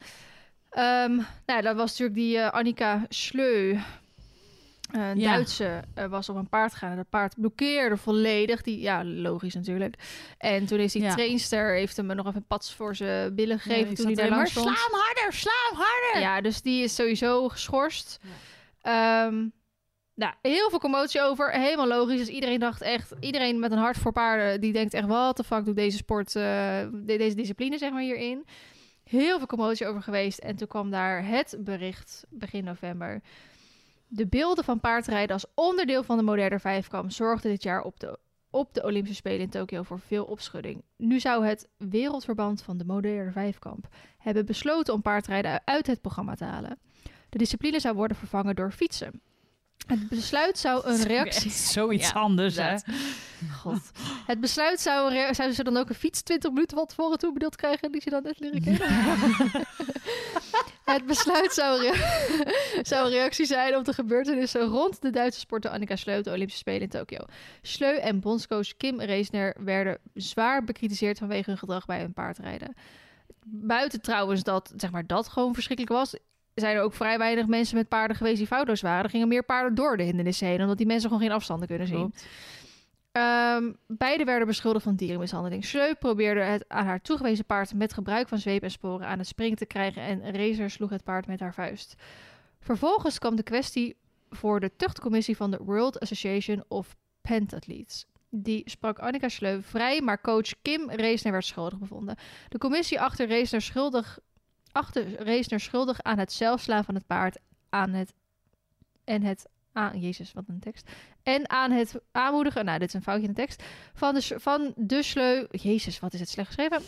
Ehm, nou, dat was natuurlijk die eh, Annika Sleu. Een Ja. Duitse eh, was op een paard gegaan en dat paard blokkeerde volledig. Die, ja, logisch natuurlijk. En toen is die Ja. trainster, heeft hem nog even een pats voor zijn billen gegeven toen hij daar langs maar, stond. Sla hem harder, sla hem harder! Ja, dus die is sowieso geschorst. Ehm, nou, heel veel commotie over. Helemaal logisch. Dus iedereen dacht echt... Iedereen met een hart voor paarden... die denkt echt... wat de fuck doet deze sport... eh, de- deze discipline zeg maar hierin. Heel veel commotie over geweest. En toen kwam daar het bericht begin november. De beelden van paardrijden als onderdeel van de moderne vijfkamp... zorgden dit jaar op de, op de Olympische Spelen in Tokio voor veel opschudding. Nu zou het wereldverband van de moderne vijfkamp... hebben besloten om paardrijden uit het programma te halen. De discipline zou worden vervangen door fietsen. Het besluit zou een reactie... Zoiets Ja, anders, hè? God. Het besluit zou, een zouden ze dan ook een fiets 20 minuten van tevoren toebedeeld krijgen die ze dan net leren kennen? het besluit zou een, zou een reactie zijn op de gebeurtenissen rond de Duitse sporter Annika Sleu op de Olympische Spelen in Tokio. Sleu en bondscoach Kim Reesner werden zwaar bekritiseerd vanwege hun gedrag bij hun paardrijden. Buiten trouwens dat, zeg maar, dat gewoon verschrikkelijk was, zijn er ook vrij weinig mensen met paarden geweest die foutloos waren. Er gingen meer paarden door de hindernissen heen, omdat die mensen gewoon geen afstanden kunnen zien. Ehm, beide werden beschuldigd van dierenmishandeling. Sleu probeerde het aan haar toegewezen paard met gebruik van zweep en sporen aan het springen te krijgen en Razer sloeg het paard met haar vuist. Vervolgens kwam de kwestie voor de tuchtcommissie van de World Association of Pentathletes. Die sprak Annika Sleu vrij, maar coach Kim Reesner werd schuldig bevonden. De commissie achter Reesner schuldig, achter schuldig aan het zelfslaan van het paard aan het, en het aan, Jezus, wat een tekst. En aan het aanmoedigen, nou, dit is een foutje in de tekst, van de, van de sleu... Jezus, wat is het slecht geschreven?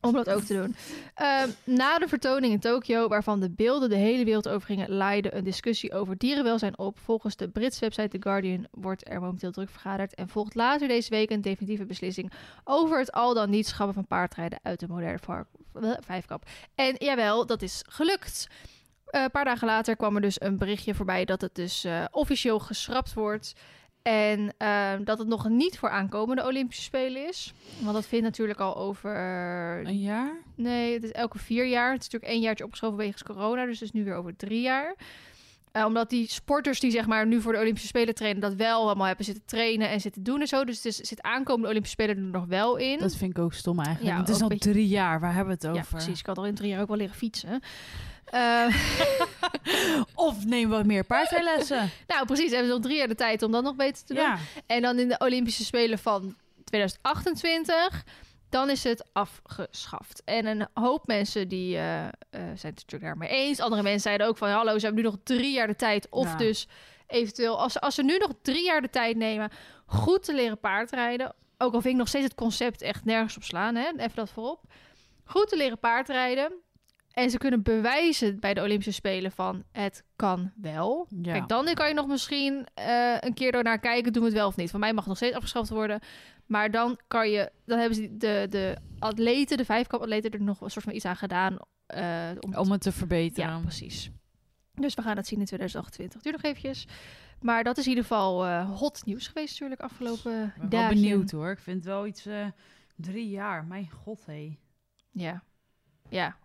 Om dat ook te doen. Ehm, na de vertoning in Tokio, waarvan de beelden de hele wereld overgingen, leidde een discussie over dierenwelzijn op. Volgens de Britse website The Guardian wordt er momenteel druk vergaderd en volgt later deze week een definitieve beslissing over het al dan niet schrappen van paardrijden uit de moderne vijfkamp. En jawel, dat is gelukt. Eh, een paar dagen later kwam er dus een berichtje voorbij dat het dus eh, officieel geschrapt wordt. En eh, dat het nog niet voor aankomende Olympische Spelen is. Want dat vindt natuurlijk al over. Een jaar? Nee, het is elke vier jaar. Het is natuurlijk één jaartje opgeschoven wegens corona. Dus het is nu weer over drie jaar. Eh, omdat die sporters die zeg maar nu voor de Olympische Spelen trainen, dat wel allemaal hebben zitten trainen en zitten doen en zo. Dus het is, zit aankomende Olympische Spelen er nog wel in. Dat vind ik ook stom eigenlijk. Ja, het is al beetje- drie jaar. Waar hebben we het ja, over? precies. Ik kan al in drie jaar ook wel leren fietsen. Eh, Of neem wat meer paardrijlessen. nou, precies. Hebben ze nog drie jaar de tijd om dat nog beter te doen. ja. En dan in de Olympische Spelen van 2028, dan is het afgeschaft. En een hoop mensen die eh, eh, zijn het natuurlijk daarmee eens. Andere mensen zeiden ook van, hallo, ze hebben nu nog drie jaar de tijd. Of Ja. dus eventueel, als, ze- als ze nu nog drie jaar de tijd nemen, goed te leren paardrijden. Ook al vind ik nog steeds het concept echt nergens op slaan, hè? even dat voorop. Goed te leren paardrijden. En ze kunnen bewijzen bij de Olympische Spelen van het kan wel. Ja. Kijk, dan kan je nog misschien eh, een keer door naar kijken, doen we het wel of niet. Van mij mag het nog steeds afgeschaft worden. Maar dan kan je, dan hebben ze de, de atleten, de vijfkamp-atleten, er nog een soort van iets aan gedaan. eh, om Om het te verbeteren. ja, precies. Dus we gaan het zien in 2028. Duurt nog eventjes. Maar dat is in ieder geval eh, hot nieuws geweest natuurlijk afgelopen Ik ben wel dagen. benieuwd hoor. Ik vind het wel iets... drie jaar. Mijn god, hé. Ja. Ja.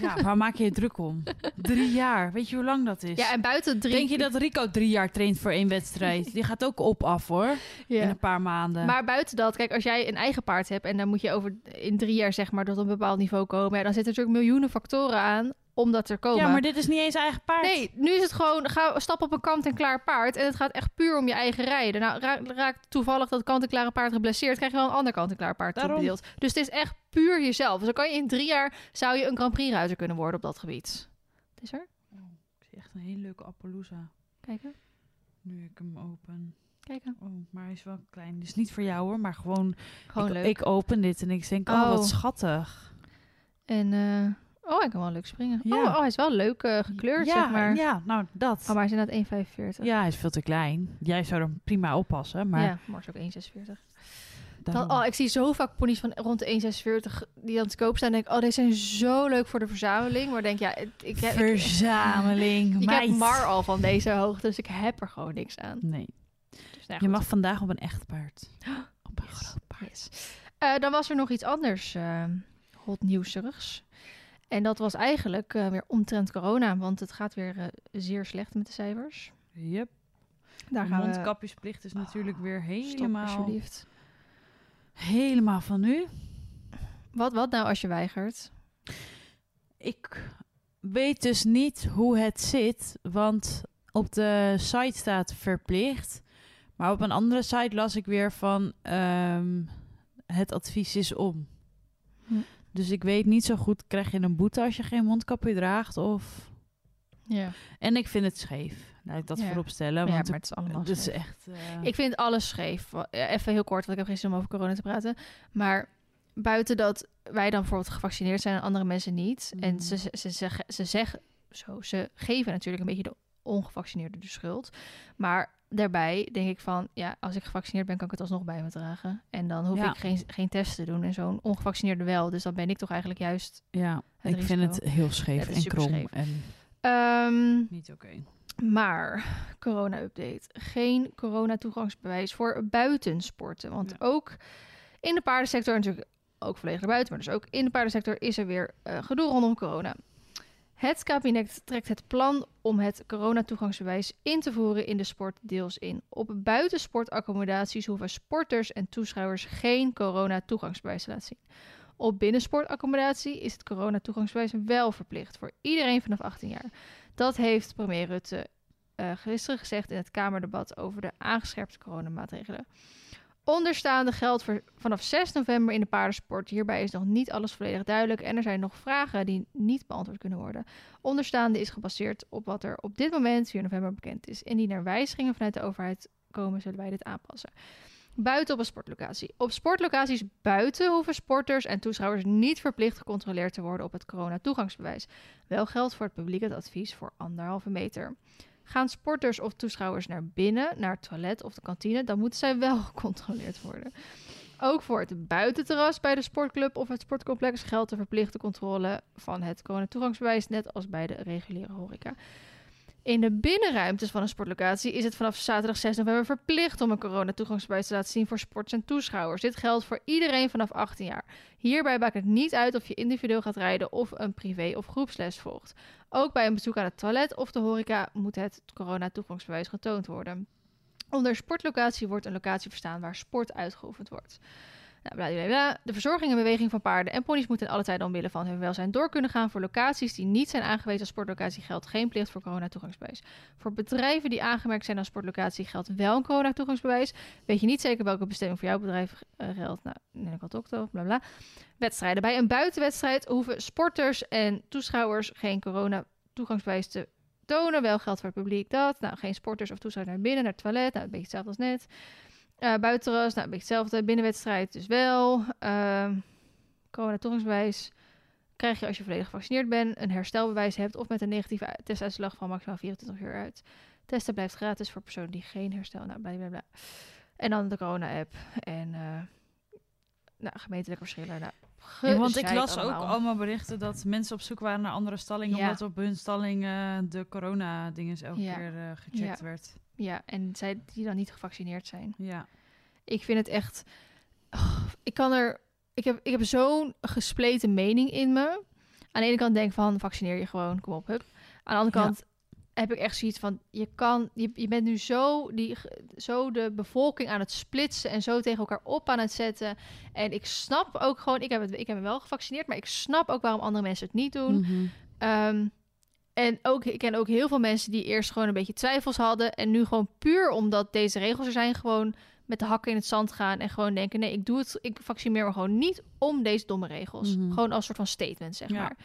Ja, waar maak je je druk om? Drie jaar. Weet je hoe lang dat is? ja, en buiten drie... Denk je dat Rico drie jaar traint voor één wedstrijd? Die gaat ook op af hoor. Ja. In een paar maanden. Maar buiten dat, kijk, als jij een eigen paard hebt en dan moet je over in drie jaar zeg maar tot een bepaald niveau komen, ja, dan zitten natuurlijk miljoenen factoren aan om dat te komen. ja, maar dit is niet eens eigen paard. Nee, nu is het gewoon, ga stap op een kant-en-klaar paard. En het gaat echt puur om je eigen rijden. Nou, ra- raakt toevallig dat kant-en-klare paard geblesseerd, krijg je wel een ander kant-en-klaar paard toebedeeld. Dus het is echt puur jezelf. Dus dan kan je in drie jaar, zou je een Grand Prix ruiter kunnen worden op dat gebied. Is er? Ik zie echt een hele leuke Appaloosa. Kijken, Nu ik hem open. kijken. Oh, maar hij is wel klein. Dus niet voor jou hoor, maar gewoon... Gewoon ik, leuk. ik open dit en ik denk, oh, Oh. wat schattig. En, eh, Oh, hij kan wel leuk springen. Ja. Oh, oh, hij is wel leuk eh, gekleurd, ja, zeg maar. Ja, nou dat. Oh, maar hij is inderdaad 1,45. Ja, hij is veel te klein. Jij zou er prima oppassen, maar ja, Mars ook 1,46. daarom- Dan, oh, ik zie zo vaak ponies van rond de 1,46 die aan te koop staan. En denk ik, oh, deze zijn zo leuk voor de verzameling. Maar ik denk, ja, het- ik, heb, ik, Verzameling, ik heb meid. Mar al van deze hoogte, dus ik heb er gewoon niks aan. Nee, Dus, nou je mag vandaag op een echt paard. Op een Yes. groot paard. Yes. Eh, dan was er nog iets anders eh hot nieuwsigs. En dat was eigenlijk eh, weer omtrent corona, want het gaat weer eh, zeer slecht met de cijfers. Yep. Daar gaan we mondkapjesplicht is natuurlijk weer Stop, helemaal, alsjeblieft. helemaal van nu. Wat, wat nou als je weigert? Ik weet dus niet hoe het zit, want op de site staat verplicht. Maar op een andere site las ik weer van ehm, het advies is om. Dus ik weet niet zo goed, krijg je een boete als je geen mondkapje draagt? Of... Ja, En ik vind het scheef, laat ik dat Ja. voorop stellen. ja Want maar het is allemaal het is scheef. echt... eh, Ik vind alles scheef. Ja, Even heel kort, want ik heb geen zin om over corona te praten. Maar buiten dat wij dan bijvoorbeeld gevaccineerd zijn en andere mensen niet. En Mhm. ze, ze, ze, zeggen, ze zeggen zo, ze geven natuurlijk een beetje de ongevaccineerden de schuld. Maar daarbij denk ik van, ja, als ik gevaccineerd ben, kan ik het alsnog bij me dragen. En dan hoef Ja. ik geen, geen test te doen en zo'n ongevaccineerde wel. Dus dan ben ik toch eigenlijk juist... ja, ik vind het heel scheef en krom. scheef. En Ehm, niet oké. Maar, corona-update. Geen corona-toegangsbewijs voor buitensporten. Want Ja. ook in de paardensector, natuurlijk ook volledig naar buiten, maar dus ook in de paardensector is er weer eh, gedoe rondom corona. Het kabinet trekt het plan om het coronatoegangsbewijs in te voeren in de sport deels in. Op buitensportaccommodaties hoeven sporters en toeschouwers geen coronatoegangsbewijs te laten zien. Op binnensportaccommodatie is het coronatoegangsbewijs wel verplicht voor iedereen vanaf 18 jaar. Dat heeft premier Rutte eh, gisteren gezegd in het Kamerdebat over de aangescherpte coronamaatregelen. Onderstaande geldt vanaf 6 november in de paardensport. Hierbij is nog niet alles volledig duidelijk en er zijn nog vragen die niet beantwoord kunnen worden. Onderstaande is gebaseerd op wat er op dit moment 4 november bekend is. Indien er wijzigingen vanuit de overheid komen, zullen wij dit aanpassen. Buiten op een sportlocatie. Op sportlocaties buiten hoeven sporters en toeschouwers niet verplicht gecontroleerd te worden op het coronatoegangsbewijs. Wel geldt voor het publiek het advies voor anderhalve meter. Gaan sporters of toeschouwers naar binnen, naar het toilet of de kantine, dan moeten zij wel gecontroleerd worden. Ook voor het buitenterras bij de sportclub of het sportcomplex geldt de verplichte controle van het coronatoegangsbewijs, net als bij de reguliere horeca. In de binnenruimtes van een sportlocatie is het vanaf zaterdag 6 november verplicht om een coronatoegangsbewijs te laten zien voor sports en toeschouwers. Dit geldt voor iedereen vanaf 18 jaar. Hierbij maakt het niet uit of je individueel gaat rijden of een privé- of groepsles volgt. Ook bij een bezoek aan het toilet of de horeca moet het coronatoegangsbewijs getoond worden. Onder sportlocatie wordt een locatie verstaan waar sport uitgeoefend wordt. Nou. De verzorging en beweging van paarden en ponies moeten alle tijden omwille van hun welzijn door kunnen gaan. Voor locaties die niet zijn aangewezen als sportlocatie geldt geen plicht voor coronatoegangsbewijs. Voor bedrijven die aangemerkt zijn als sportlocatie geldt wel een coronatoegangsbewijs. Weet je niet zeker welke bestemming voor jouw bedrijf eh, geldt? Nou, neem ik al dokter, bla bla. Wedstrijden. Bij een buitenwedstrijd hoeven sporters en toeschouwers geen coronatoegangsbewijs te tonen. Wel geldt voor het publiek dat. Nou, geen sporters of toeschouwers naar binnen, naar het toilet. Nou, een beetje hetzelfde als net. Uh, buitenterras, nou, een beetje hetzelfde. Binnenwedstrijd dus wel. Uh, corona-toegangsbewijs krijg je als je volledig gevaccineerd bent, een herstelbewijs hebt of met een negatieve testuitslag van maximaal 24 uur uit. Testen blijft gratis voor personen die geen herstel, nou, bla bla bla. En dan de corona-app en uh, nou, gemeentelijke verschillen. Nou, ja, want ik las allemaal. ook allemaal berichten dat mensen op zoek waren naar andere stallingen, Ja. omdat op hun stalling uh, de corona-dinges elke Ja. keer uh, gecheckt werd. Ja, en zij die dan niet gevaccineerd zijn. Ja. Ik vind het echt. Oh, ik kan er. Ik heb, ik heb zo'n gespleten mening in me. Aan de ene kant denk ik van vaccineer je gewoon, kom op, hup. Aan de andere Ja. kant heb ik echt zoiets van je kan, je, je bent nu zo, die, zo de bevolking aan het splitsen en zo tegen elkaar op aan het zetten. En ik snap ook gewoon, ik heb, het, ik heb me wel gevaccineerd, maar ik snap ook waarom andere mensen het niet doen. Mhm. Um, en ook, ik ken ook heel veel mensen die eerst gewoon een beetje twijfels hadden. En nu gewoon puur omdat deze regels er zijn, gewoon met de hakken in het zand gaan. En gewoon denken: nee, ik doe het. Ik vaccineer me gewoon niet om deze domme regels. Mhm. Gewoon als soort van statement, zeg Ja. maar.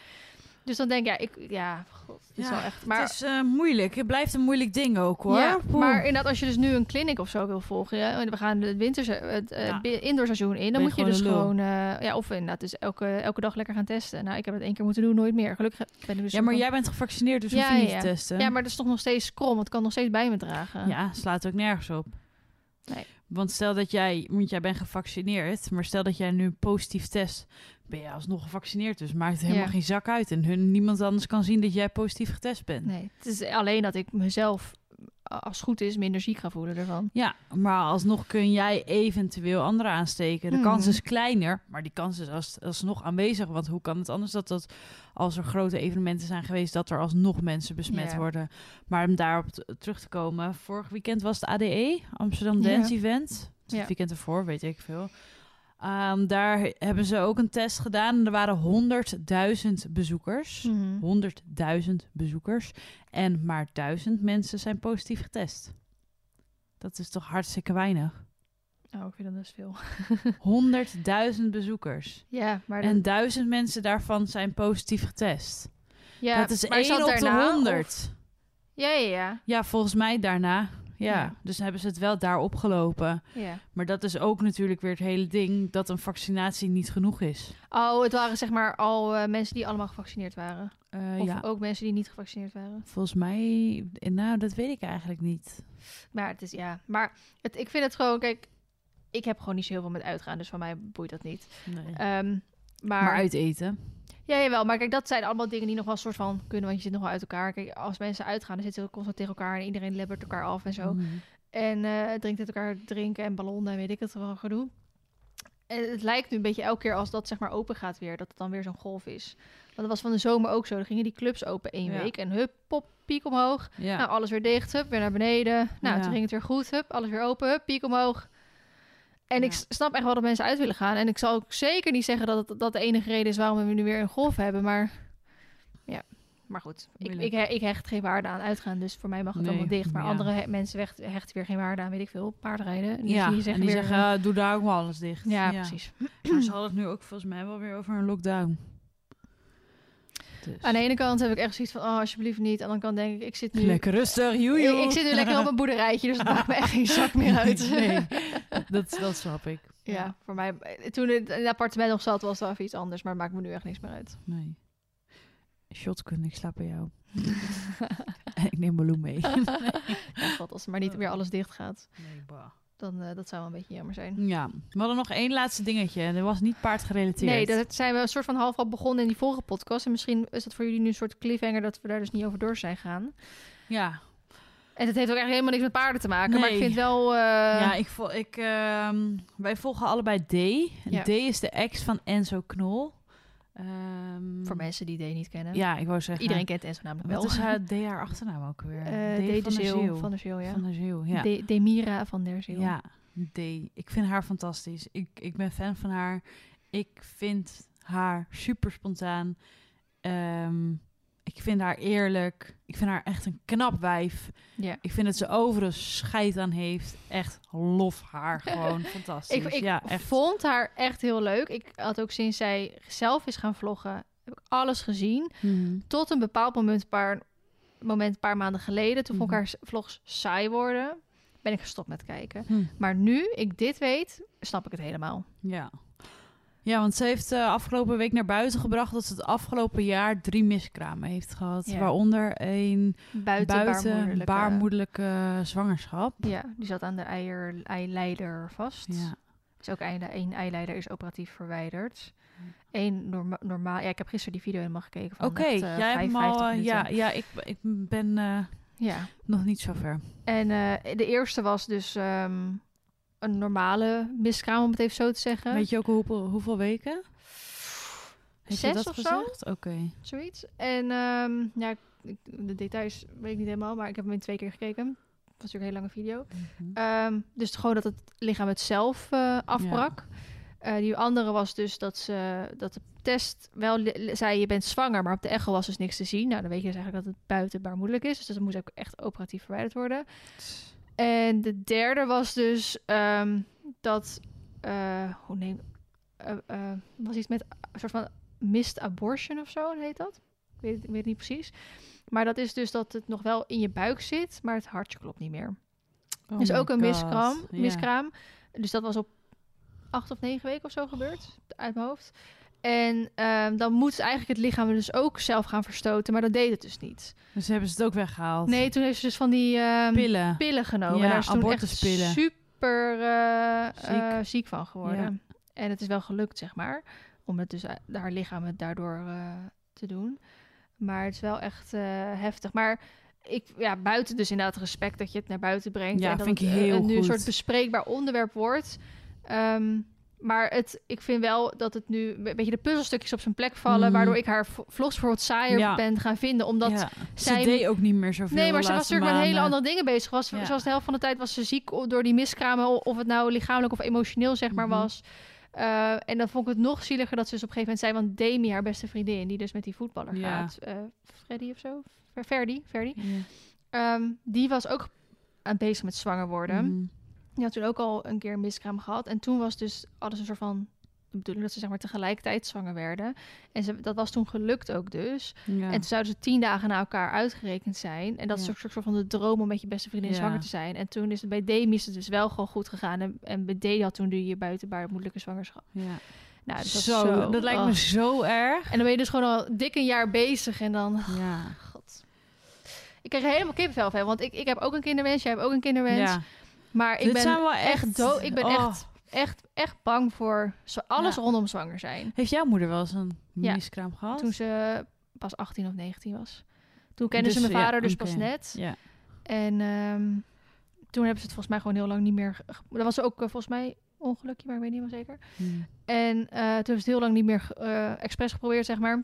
Dus dan denk ik, ja, ik, ja, god, het is Ja, wel echt. Maar, het is eh, moeilijk. Het blijft een moeilijk ding ook, hoor. ja, maar inderdaad, als je dus nu een clinic of zo wil volgen, ja, we gaan het winter, het eh, Ja. bi- indoorseizoen in, dan je moet je dus gewoon, eh, ja, of inderdaad, dus elke, elke dag lekker gaan testen. Nou, ik heb het één keer moeten doen, nooit meer. Gelukkig ben ik dus. ja, maar jij bent gevaccineerd, dus hoef je niet te testen. ja, maar dat is toch nog steeds krom, het kan nog steeds bij me dragen. Ja, slaat ook nergens op. Nee. Want stel dat jij, want jij bent gevaccineerd, maar stel dat jij nu positief test, ben je alsnog gevaccineerd. Dus maakt het helemaal Ja. geen zak uit. En hun, niemand anders kan zien dat jij positief getest bent. Nee, het is alleen dat ik mezelf, als het goed is, minder ziek ga voelen ervan. Ja, maar alsnog kun jij eventueel anderen aansteken. De kans is kleiner, maar die kans is als, alsnog aanwezig. Want hoe kan het anders dat, dat als er grote evenementen zijn geweest, dat er alsnog mensen besmet worden? Maar om daarop terug te komen, vorig weekend was het ADE, Amsterdam. Dance Event. Dus Ja. Het weekend ervoor, weet ik veel. Ehm, daar hebben ze ook een test gedaan en er waren 100.000 bezoekers. Mhm. 100.000 bezoekers. En maar 1000 mensen zijn positief getest. Dat is toch hartstikke weinig? Oh, ik vind dat dus veel. 100.000 bezoekers. Ja, maar En 1000 mensen daarvan zijn positief getest. ja, dat is maar 1 zat op de daarna, of- 100. Ja, ja, ja. Ja, volgens mij daarna. Ja, dus hebben ze het wel daar opgelopen. ja. Maar dat is ook natuurlijk weer het hele ding dat een vaccinatie niet genoeg is. Oh, het waren zeg maar al eh, mensen die allemaal gevaccineerd waren. Eh, Of ja, ook mensen die niet gevaccineerd waren. volgens mij, nou dat weet ik eigenlijk niet. Maar het is ja. Maar het, ik vind het gewoon, kijk, ik heb gewoon niet zo heel veel met uitgaan, dus van mij boeit dat niet. Nee. Ehm, maar, maar uit eten. Ja, jawel. Maar kijk, dat zijn allemaal dingen die nog wel een soort van kunnen, want je zit nog wel uit elkaar. Kijk, als mensen uitgaan, dan zitten ze constant tegen elkaar en iedereen lebbert elkaar af en zo. Mhm. En eh drinkt uit elkaar drinken en ballonnen en weet ik het wel gedoe. En het lijkt nu een beetje elke keer als dat zeg maar open gaat weer, dat het dan weer zo'n golf is. Want dat was van de zomer ook zo. Dan gingen die clubs open één Ja. week en hup, pop, piek omhoog. Ja. Nou, alles weer dicht, hup, weer naar beneden. Nou, Ja. toen ging het weer goed, hup, alles weer open, hup, piek omhoog. En ik Ja. snap echt wel dat mensen uit willen gaan. En ik zal ook zeker niet zeggen dat het, dat de enige reden is waarom we nu weer een golf hebben. Maar ja, maar goed. Ik, ik, hecht geen waarde aan uitgaan, dus voor mij mag het Nee, allemaal dicht. Maar ja. andere he- mensen hecht- hechten weer geen waarde aan, weet ik veel, paardrijden. En die, ja, die en zeggen die weer, zeggen, eh, doe daar ook maar alles dicht. ja, precies. Maar ze hadden het nu ook volgens mij wel weer over een lockdown. Dus. Aan de ene kant heb ik echt zoiets van, oh, alsjeblieft niet. Aan de andere kant denk ik, ik zit nu... Lekker rustig, joe, Ik, joe. ik zit nu lekker op een boerderijtje, dus het maakt me echt geen zak meer uit. Nee, dat, dat snap ik. Ja, voor mij, toen het in het appartement nog zat, was het wel even iets anders, maar het maakt me nu echt niks meer uit. Nee. Shotgun, ik slaap bij jou. en ik neem Balloon mee. Ja, god, als maar niet weer alles dicht gaat, nee, bah. Dan uh, dat zou wel een beetje jammer zijn. Ja, we hadden nog één laatste dingetje. En dat was niet paardgerelateerd. Nee, dat zijn we een soort van half al begonnen in die vorige podcast. En misschien is dat voor jullie nu een soort cliffhanger dat we daar dus niet over door zijn gaan. Ja, En het heeft ook echt helemaal niks met paarden te maken. Maar ik vind wel... uh, ja ik ik, ehm, wij volgen allebei D. En Ja. D is de ex van Enzo Knol. Ehm, Voor mensen die D niet kennen. Ja, ik wou zeggen. Iedereen kent Enzo namelijk wel. Wat is haar D haar achternaam ook weer? Eh, D D. van de Zeeuw. Van Zeeuw, ja. Van Zeeuw, ja. De- Demira van der Zeeuw. Ja, D. Ik vind haar fantastisch. Ik, ik ben fan van haar. Ik vind haar super spontaan. Ehm, ik vind haar eerlijk. Ik vind haar echt een knap wijf. ja. Ik vind dat ze overal scheid aan heeft. Echt lof haar. Gewoon fantastisch. Ik, ik ja, echt. vond haar echt heel leuk. Ik had ook sinds zij zelf is gaan vloggen, heb ik alles gezien. Mhm. Tot een bepaald moment, een paar, moment, een paar maanden geleden. Toen vond ik Mhm. haar vlogs saai worden. Ben ik gestopt met kijken. Hm. Maar nu ik dit weet, snap ik het helemaal. Ja. Ja, want ze heeft uh, afgelopen week naar buiten gebracht dat ze het afgelopen jaar drie miskramen heeft gehad. Ja. Waaronder een Buiten, buiten baarmoederlijke zwangerschap. Ja, die zat aan de eier, eileider vast. Ja. Dus ook een, één eileider is operatief verwijderd. Eén norma normaal... Ja, ik heb gisteren die video helemaal gekeken. van Oké, echt, eh, jij hebt vijf- hem al... 50 eh, ja, ja ik, ik ben eh, ja. nog niet zo ver. En eh, de eerste was dus ehm, een normale miskraam, om het even zo te zeggen. Weet je ook hoeveel, hoeveel weken? Heeft Zes dat of zo? gezegd? Oké. Zoiets. En ehm, ja, de details weet ik niet helemaal, maar ik heb hem in twee keer gekeken. Het was natuurlijk een hele lange video. Mhm. Ehm, dus gewoon dat het lichaam het zelf eh, afbrak. Eh, die andere was dus dat, ze, dat de test wel zei je bent zwanger, maar op de echo was dus niks te zien. Nou, dan weet je dus eigenlijk dat het buiten baarmoederlijk is. Dus dat moest ook echt operatief verwijderd worden. En de derde was dus ehm, dat, eh, hoe neem, eh, was iets met een soort van missed abortion of zo, heet dat? weet, ik weet het niet precies. Maar dat is dus dat het nog wel in je buik zit, maar het hartje klopt niet meer. Oh dus ook een miskraam, miskraam. Dus dat was op acht of negen weken of zo gebeurd, uit mijn hoofd. En ehm, dan moet eigenlijk het lichaam dus ook zelf gaan verstoten, maar dat deed het dus niet. Dus hebben ze het ook weggehaald. Nee, toen heeft ze dus van die ehm, Pillen. pillen genomen. Ja, en daar is toen echt super eh, Ziek. eh, ziek van geworden. Ja. En het is wel gelukt, zeg maar, om het dus u- haar lichaam het daardoor eh, te doen. Maar het is wel echt eh, heftig. Maar ik, ja, buiten dus inderdaad respect dat je het naar buiten brengt. Ja, en dat vind ik het, eh, heel een, nu een soort bespreekbaar onderwerp wordt. Ehm, maar het, ik vind wel dat het nu een beetje de puzzelstukjes op zijn plek vallen. Mhm. Waardoor ik haar vlogs bijvoorbeeld saaier Ja. ben gaan vinden. Omdat ja. zij- Ze deed ook niet meer zoveel Nee, maar ze was natuurlijk met hele andere dingen bezig. Was, Ja. Zoals de helft van de tijd was ze ziek door die miskramen. Of het nou lichamelijk of emotioneel zeg maar Mhm. was. Eh, en dan vond ik het nog zieliger dat ze dus op een gegeven moment zei... want Demi, haar beste vriendin, die dus met die voetballer gaat... eh Freddy of zo? Ver- Ferdi, Ferdi. Ja. Ehm, die was ook aan bezig met zwanger worden. Mhm. Die had toen ook al een keer een miskraam gehad. En toen was dus alles een soort van... de bedoeling dat ze zeg maar tegelijkertijd zwanger werden. En ze, dat was toen gelukt ook dus. Ja. En toen zouden ze tien dagen na elkaar uitgerekend zijn. En dat is Ja. ook een soort van de droom om met je beste vriendin Ja. zwanger te zijn. En toen is het bij Demi is het dus wel gewoon goed gegaan. En, en bij Demi had toen die buitenbaarmoedelijke zwangerschap. ja. Nou, dus dat, zo, zo, dat lijkt oh. me zo erg. En dan ben je dus gewoon al dik een jaar bezig. En dan, Ja. god. Ik krijg helemaal kippenvel van. Want ik, ik heb ook een kinderwens. Jij hebt ook een kinderwens. Maar ik ben zijn wel echt echt- dood. Ik ben oh. echt, echt, echt bang voor alles Ja. rondom zwanger zijn. Heeft jouw moeder wel eens een Ja. miskraam gehad? Toen ze pas 18 of 19 was. Toen kende Dus, ze mijn vader dus pas net. Ja. En ehm, toen hebben ze het volgens mij gewoon heel lang niet meer... Dat was ook eh, volgens mij ongelukje, maar ik weet niet helemaal zeker. Hm. En eh, toen hebben ze het heel lang niet meer eh, expres geprobeerd, zeg maar.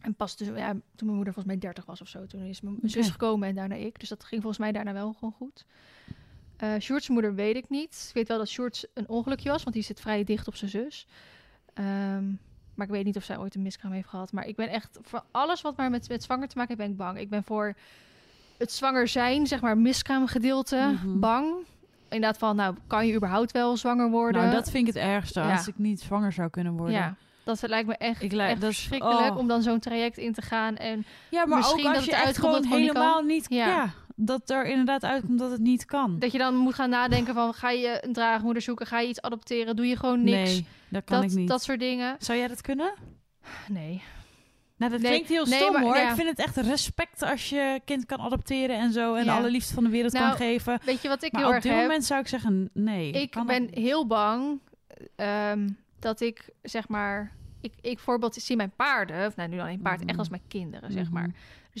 En pas dus, ja, toen mijn moeder volgens mij 30 was of zo, toen is mijn zus gekomen en daarna ik. Dus dat ging volgens mij daarna wel gewoon goed. Sjoerd's moeder weet ik niet. Ik weet wel dat Sjoerd een ongelukje was, want die zit vrij dicht op zijn zus. Ehm, maar ik weet niet of zij ooit een miskraam heeft gehad. Maar ik ben echt voor alles wat maar met, met zwanger te maken heeft, ben ik bang. Ik ben voor het zwanger zijn, zeg maar, miskraamgedeelte, Mhm. bang. Inderdaad van, nou, kan je überhaupt wel zwanger worden? Nou, dat vind ik het ergste. Ja. Als ik niet zwanger zou kunnen worden. Ja, dat lijkt me echt, Ik lijk- echt dat is- verschrikkelijk oh. om dan zo'n traject in te gaan. En Ja, maar Misschien ook dat als het je echt uitkomt dat gewoon het gewoon helemaal niet... Ja. Ja. Dat er inderdaad uitkomt dat het niet kan. dat je dan moet gaan nadenken van, ga je een draagmoeder zoeken? Ga je iets adopteren? Doe je gewoon niks? Nee, dat kan dat, ik niet. dat soort dingen. Zou jij dat kunnen? Nee. Nou, dat Nee, klinkt heel nee, stom maar- hoor. ja. Ik vind het echt respect als je kind kan adopteren en zo. En Ja. alle liefde van de wereld Nou, kan geven. Weet je wat ik Maar heel op erg dit heb? moment zou ik zeggen nee. ik ben dat heel bang ehm, dat ik, zeg maar... Ik, ik voorbeeld zie mijn paarden, of nou nu alleen paarden, echt Mhm. als mijn kinderen, zeg Mhm. maar.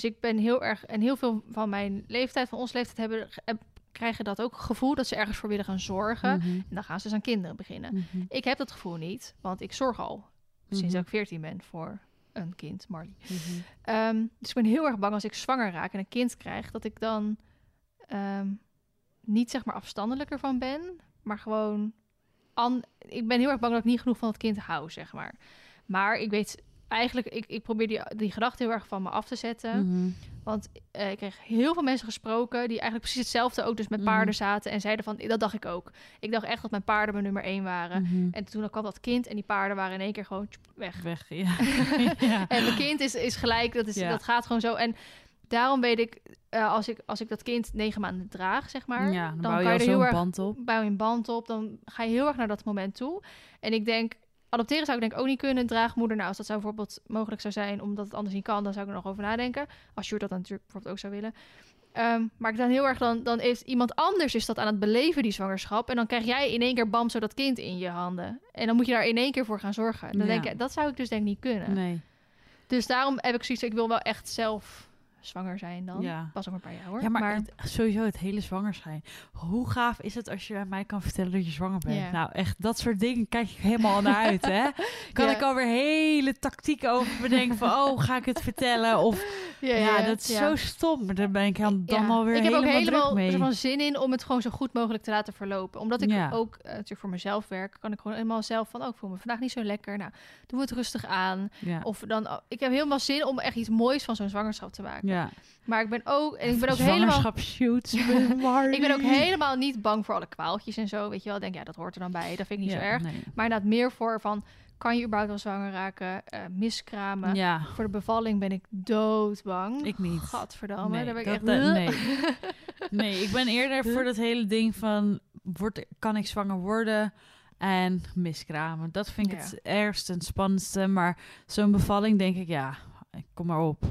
Dus ik ben heel erg... En heel veel van mijn leeftijd, van onze leeftijd, hebben, heb- krijgen dat ook gevoel... dat ze ergens voor willen gaan zorgen. Mhm. En dan gaan ze dus aan kinderen beginnen. Mhm. Ik heb dat gevoel niet, want ik zorg al sinds Mhm. dat ik 14 ben voor een kind, Marley. Ehm, dus ik ben heel erg bang als ik zwanger raak en een kind krijg, dat ik dan ehm, niet zeg maar afstandelijk ervan ben, maar gewoon. An ik ben heel erg bang dat ik niet genoeg van het kind hou, zeg maar. Maar ik weet eigenlijk, ik, ik probeer die, die gedachte heel erg van me af te zetten. Mhm. Want eh, ik kreeg heel veel mensen gesproken die eigenlijk precies hetzelfde ook dus met Mhm. paarden zaten en zeiden van, dat dacht ik ook. Ik dacht echt dat mijn paarden mijn nummer één waren. Mhm. En toen kwam dat kind en die paarden waren in één keer gewoon weg. Weg, ja. ja. En mijn kind is, is gelijk, dat, is, Ja. dat gaat gewoon zo. En daarom weet ik, eh, als ik, als ik dat kind negen maanden draag, zeg maar, ja, dan, dan bouw je kan al je er heel zo'n erg band op. bouw je een band op, dan ga je heel erg naar dat moment toe. En ik denk, adopteren zou ik denk ook niet kunnen. Draagmoeder, nou, als dat zou bijvoorbeeld mogelijk zou zijn, omdat het anders niet kan, dan zou ik er nog over nadenken. Als Sjoerd dat dan natuurlijk bijvoorbeeld ook zou willen. Ehm, maar ik dan heel erg dan, dan is iemand anders is dat aan het beleven, die zwangerschap. En dan krijg jij in één keer bam zo dat kind in je handen. En dan moet je daar in één keer voor gaan zorgen. Dan Ja. denk ik, dat zou ik dus denk ik niet kunnen. Nee. Dus daarom heb ik zoiets, ik wil wel echt zelf zwanger zijn dan. Ja. Pas over een paar jaar hoor. Ja, maar, het- sowieso het hele zwanger zijn. Hoe gaaf is het als je aan mij kan vertellen dat je zwanger bent? Ja. Nou, echt, dat soort dingen kijk ik helemaal al naar uit, hè? Kan Ja. ik alweer hele tactieken over bedenken van... oh, ga ik het vertellen? Of ja, dat is zo stom. Maar daar ben ik dan, dan alweer Ik heb helemaal, ook helemaal druk mee. soort van zin in om het gewoon zo goed mogelijk te laten verlopen. Omdat ik Ja. ook eh, natuurlijk voor mezelf werk, kan ik gewoon helemaal zelf van... oh, ik voel me vandaag niet zo lekker. Nou, doen we het rustig aan. Of dan, oh, ik heb helemaal zin om echt iets moois van zo'n zwangerschap te maken. Ja. Maar ik ben ook, en ik ben ook helemaal... Met Ik ben ook helemaal niet bang voor alle kwaaltjes en zo. Weet je wel, ik denk ja, dat hoort er dan bij. Dat vind ik niet Ja, zo erg. nee. Maar inderdaad meer voor van, kan je überhaupt wel zwanger raken? Eh, miskramen. Ja, Voor de bevalling ben ik doodbang. ik niet. Gadverdamme, Nee, daar ben ik dat- echt... dat- nee. Nee, ik ben eerder voor dat hele ding van... Word, kan ik zwanger worden? En miskramen. Dat vind ik Ja. het ergste en spannendste. Maar zo'n bevalling denk ik, ja, kom maar op.